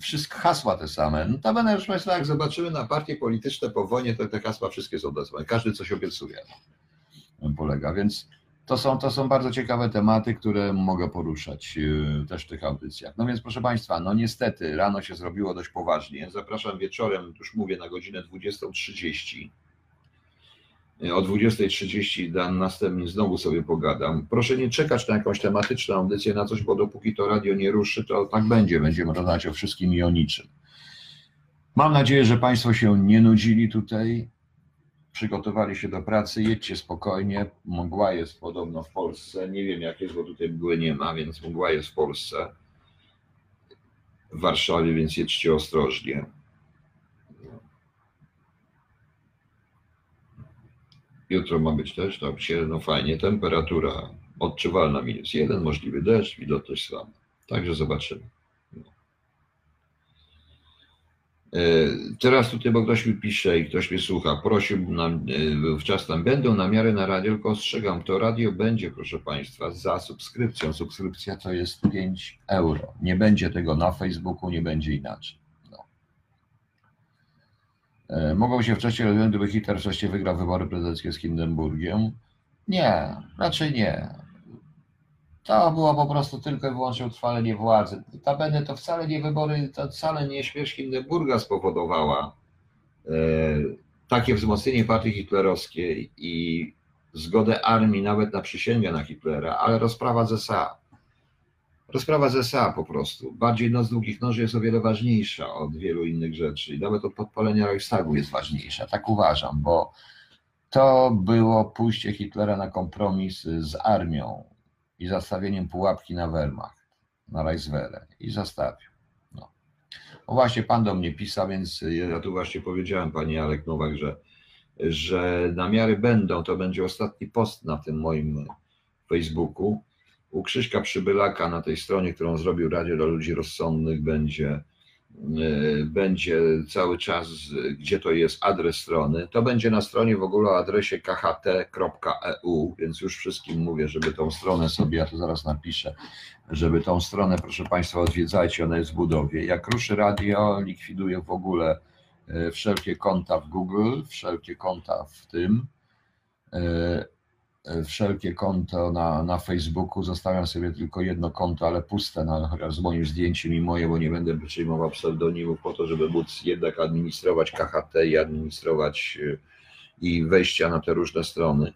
wszystkie hasła te same. No to będę już myślał, jak zobaczymy na partie polityczne po wojnie, to te hasła wszystkie są te same. Każdy coś obiecuje. Polega, więc to są, to są bardzo ciekawe tematy, które mogę poruszać yy, też w tych audycjach. No więc proszę Państwa, no niestety rano się zrobiło dość poważnie. Zapraszam wieczorem, już mówię, na godzinę 20.30 o 20.30 dan następnie znowu sobie pogadam. Proszę nie czekać na jakąś tematyczną audycję, na coś, bo dopóki to radio nie ruszy, to tak będzie. Będziemy rozmawiać o wszystkim i o niczym. Mam nadzieję, że Państwo się nie nudzili tutaj, przygotowali się do pracy, jedźcie spokojnie. Mgła jest podobno w Polsce. Nie wiem jak jest, bo tutaj mgły nie ma, więc mgła jest w Polsce. W Warszawie, więc jedźcie ostrożnie. Jutro ma być też tak no fajnie, temperatura odczuwalna minus jeden, możliwy deszcz, wilgotność słaba. Także zobaczymy. No. E, teraz tutaj, bo ktoś mi pisze i ktoś mnie słucha, prosił nam, e, wczas tam będą namiary na radio, tylko ostrzegam, to radio będzie, proszę Państwa, za subskrypcją. Subskrypcja to jest 5 euro. Nie będzie tego na Facebooku, nie będzie inaczej. E, mogą się wcześniej rozwiązać, gdyby Hitler wcześniej wygrał wybory prezydenckie z Hindenburgiem? Nie, raczej nie. To było po prostu tylko i wyłącznie utrwalenie władzy. Tabene to wcale nie wybory, to wcale nie śmierć Hindenburga spowodowała e, takie wzmocnienie partii hitlerowskiej i zgodę armii nawet na przysięgę na Hitlera, ale rozprawa z SA. Rozprawa z SA po prostu. Bardziej noc długich noży jest o wiele ważniejsza od wielu innych rzeczy i nawet od podpalenia Reichstagu jest ważniejsza. Tak uważam, bo to było pójście Hitlera na kompromis z armią i zastawieniem pułapki na Wehrmacht, na Reichswehr i zastawił. No. no właśnie, pan do mnie pisał, więc ja tu właśnie powiedziałem, pani Alek Nowak, że, że namiary będą, to będzie ostatni post na tym moim Facebooku u Krzyśka Przybylaka na tej stronie, którą zrobił Radio dla Ludzi Rozsądnych, będzie, będzie cały czas, gdzie to jest adres strony. To będzie na stronie w ogóle o adresie kht.eu, więc już wszystkim mówię, żeby tą stronę sobie, ja to zaraz napiszę, żeby tą stronę, proszę Państwa, odwiedzajcie, ona jest w budowie. Jak ruszy radio, likwiduje w ogóle e, wszelkie konta w Google, wszelkie konta w tym e, wszelkie konto na, na Facebooku, zostawiam sobie tylko jedno konto, ale puste, na, z moim zdjęciem i moje, bo nie będę przyjmował pseudonimów po to, żeby móc jednak administrować KHT i administrować y, i wejścia na te różne strony.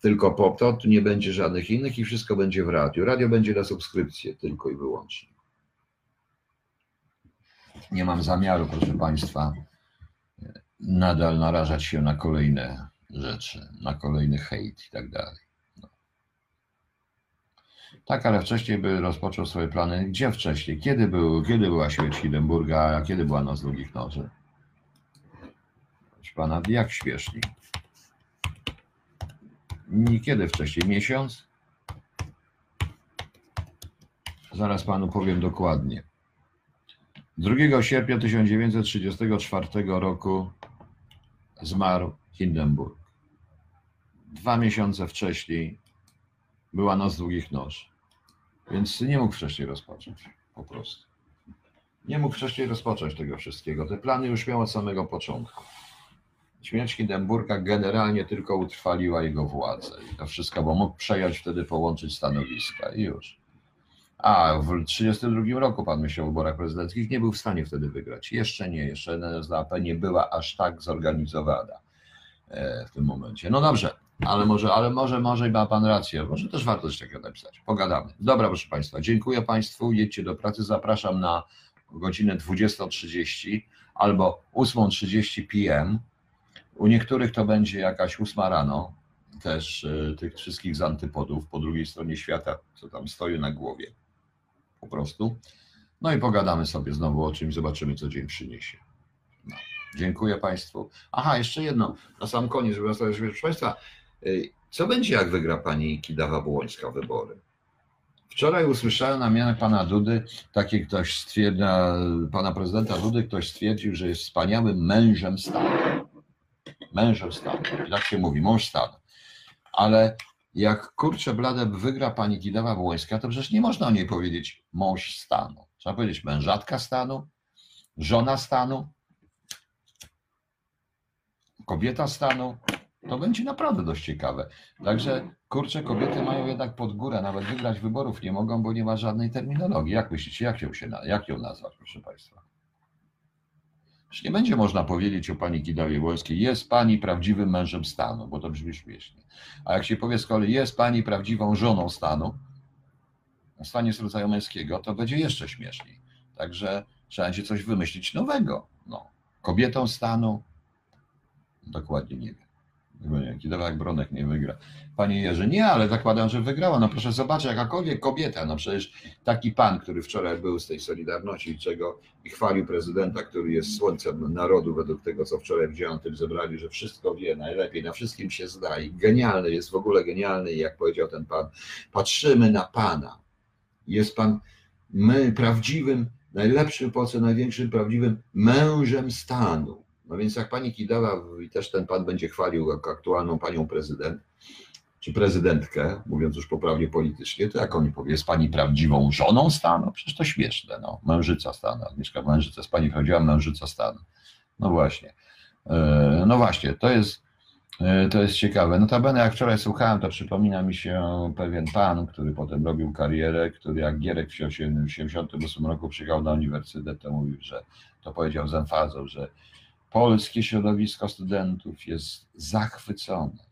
Tylko po to, tu nie będzie żadnych innych i wszystko będzie w radiu. Radio będzie na subskrypcję tylko i wyłącznie. Nie mam zamiaru, proszę Państwa, nadal narażać się na kolejne rzeczy, na kolejny hejt i tak dalej. No. Tak, ale wcześniej by rozpoczął swoje plany. Gdzie wcześniej? Kiedy, był, kiedy była śmierć Hindenburga, a kiedy była Noc Długich Noży? Proszę pana, jak śmiesznie. Niekiedy wcześniej, miesiąc? Zaraz panu powiem dokładnie. 2 sierpnia 1934 roku zmarł Hindenburg. Dwa miesiące wcześniej była Noc Długich Nóż, więc nie mógł wcześniej rozpocząć, po prostu. Nie mógł wcześniej rozpocząć tego wszystkiego. Te plany już miał od samego początku. Śmierć Hindenburga generalnie tylko utrwaliła jego władzę i to wszystko, bo mógł przejąć wtedy, połączyć stanowiska i już. A w 1932 roku pan myślał o wyborach prezydenckich, nie był w stanie wtedy wygrać. Jeszcze nie, jeszcze NSDAP nie była aż tak zorganizowana e, w tym momencie. No dobrze, ale może, ale może, może ma pan rację, może też warto coś takiego napisać. Pogadamy. Dobra, proszę państwa, dziękuję państwu, jedźcie do pracy, zapraszam na godzinę 20.30 albo 8.30 p.m. U niektórych to będzie jakaś 8 rano, też e, tych wszystkich z antypodów po drugiej stronie świata, co tam stoi na głowie. Po prostu. No i pogadamy sobie znowu o czymś, zobaczymy, co dzień przyniesie. No. Dziękuję Państwu. Aha, jeszcze jedno, na sam koniec, żeby zostawić, proszę Państwa, y, co będzie, jak wygra Pani Kidawa-Błońska wybory? Wczoraj usłyszałem na mianę Pana Dudy, takie ktoś stwierdził, Pana Prezydenta Dudy, ktoś stwierdził, że jest wspaniałym mężem stanu. Mężem stanu, tak się mówi, mąż stanu. Ale jak kurczę blade wygra pani Kidawa Błońska, to przecież nie można o niej powiedzieć mąż stanu. Trzeba powiedzieć mężatka stanu, żona stanu, kobieta stanu. To będzie naprawdę dość ciekawe. Także kurczę, kobiety mają jednak pod górę, nawet wygrać wyborów nie mogą, bo nie ma żadnej terminologii. Jak myślicie, jak ją, się, jak ją nazwać, proszę Państwa? Nie będzie można powiedzieć o pani Kidawie Błońskiej, jest pani prawdziwym mężem stanu, bo to brzmi śmiesznie. A jak się powie z kolei, jest pani prawdziwą żoną stanu, w stanie z rodzaju męskiego, to będzie jeszcze śmieszniej. Także trzeba będzie coś wymyślić nowego. No. Kobietą stanu, dokładnie nie wiem. Nie wiem, Kidawa Bronek nie wygra. Panie Jerzy, nie, ale zakładam, że wygrała. No proszę zobaczyć, jakakolwiek kobieta, no przecież taki pan, który wczoraj był z tej Solidarności, czego i chwalił prezydenta, który jest słońcem narodu, według tego, co wczoraj widziałem, tym zebrali, że wszystko wie najlepiej, na wszystkim się zna i genialny, jest w ogóle genialny i jak powiedział ten pan, patrzymy na pana. Jest pan my, prawdziwym, najlepszym w Polsce, największym prawdziwym mężem stanu. No więc jak pani Kidawa i też ten pan będzie chwalił aktualną panią prezydent, czy prezydentkę, mówiąc już poprawnie politycznie, to jak oni powie, jest pani prawdziwą żoną stanu? Przecież to śmieszne, no. Mężyca stanu, Agnieszka Mężyca, jest pani prawdziwa mężyca stanu. No właśnie. E, No właśnie, to jest, e, to jest ciekawe. Notabene jak wczoraj słuchałem, to przypomina mi się pewien pan, który potem robił karierę, który jak Gierek w 1978 roku przyjechał na uniwersytet, to mówił, że to powiedział z emfazą, że polskie środowisko studentów jest zachwycone,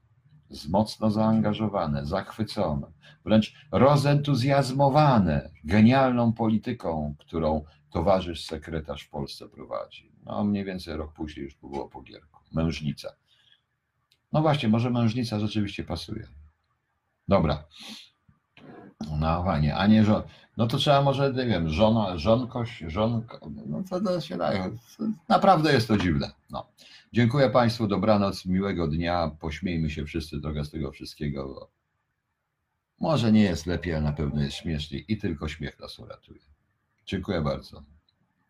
jest mocno zaangażowane, zachwycone, wręcz rozentuzjazmowane genialną polityką, którą towarzysz sekretarz w Polsce prowadzi. No mniej więcej rok później już było po Gierku. Mężnica. No właśnie, może mężnica rzeczywiście pasuje. Dobra. No fajnie, a nie żon. No to trzeba może, nie wiem, żona, żonkoś, żonko, no to, to się daje. Naprawdę jest to dziwne. No. Dziękuję Państwu, dobranoc, miłego dnia. Pośmiejmy się wszyscy trochę z tego wszystkiego. Może nie jest lepiej, ale na pewno jest śmieszniej i tylko śmiech nas uratuje. Dziękuję bardzo.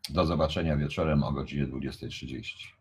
Do zobaczenia wieczorem o godzinie 20.30.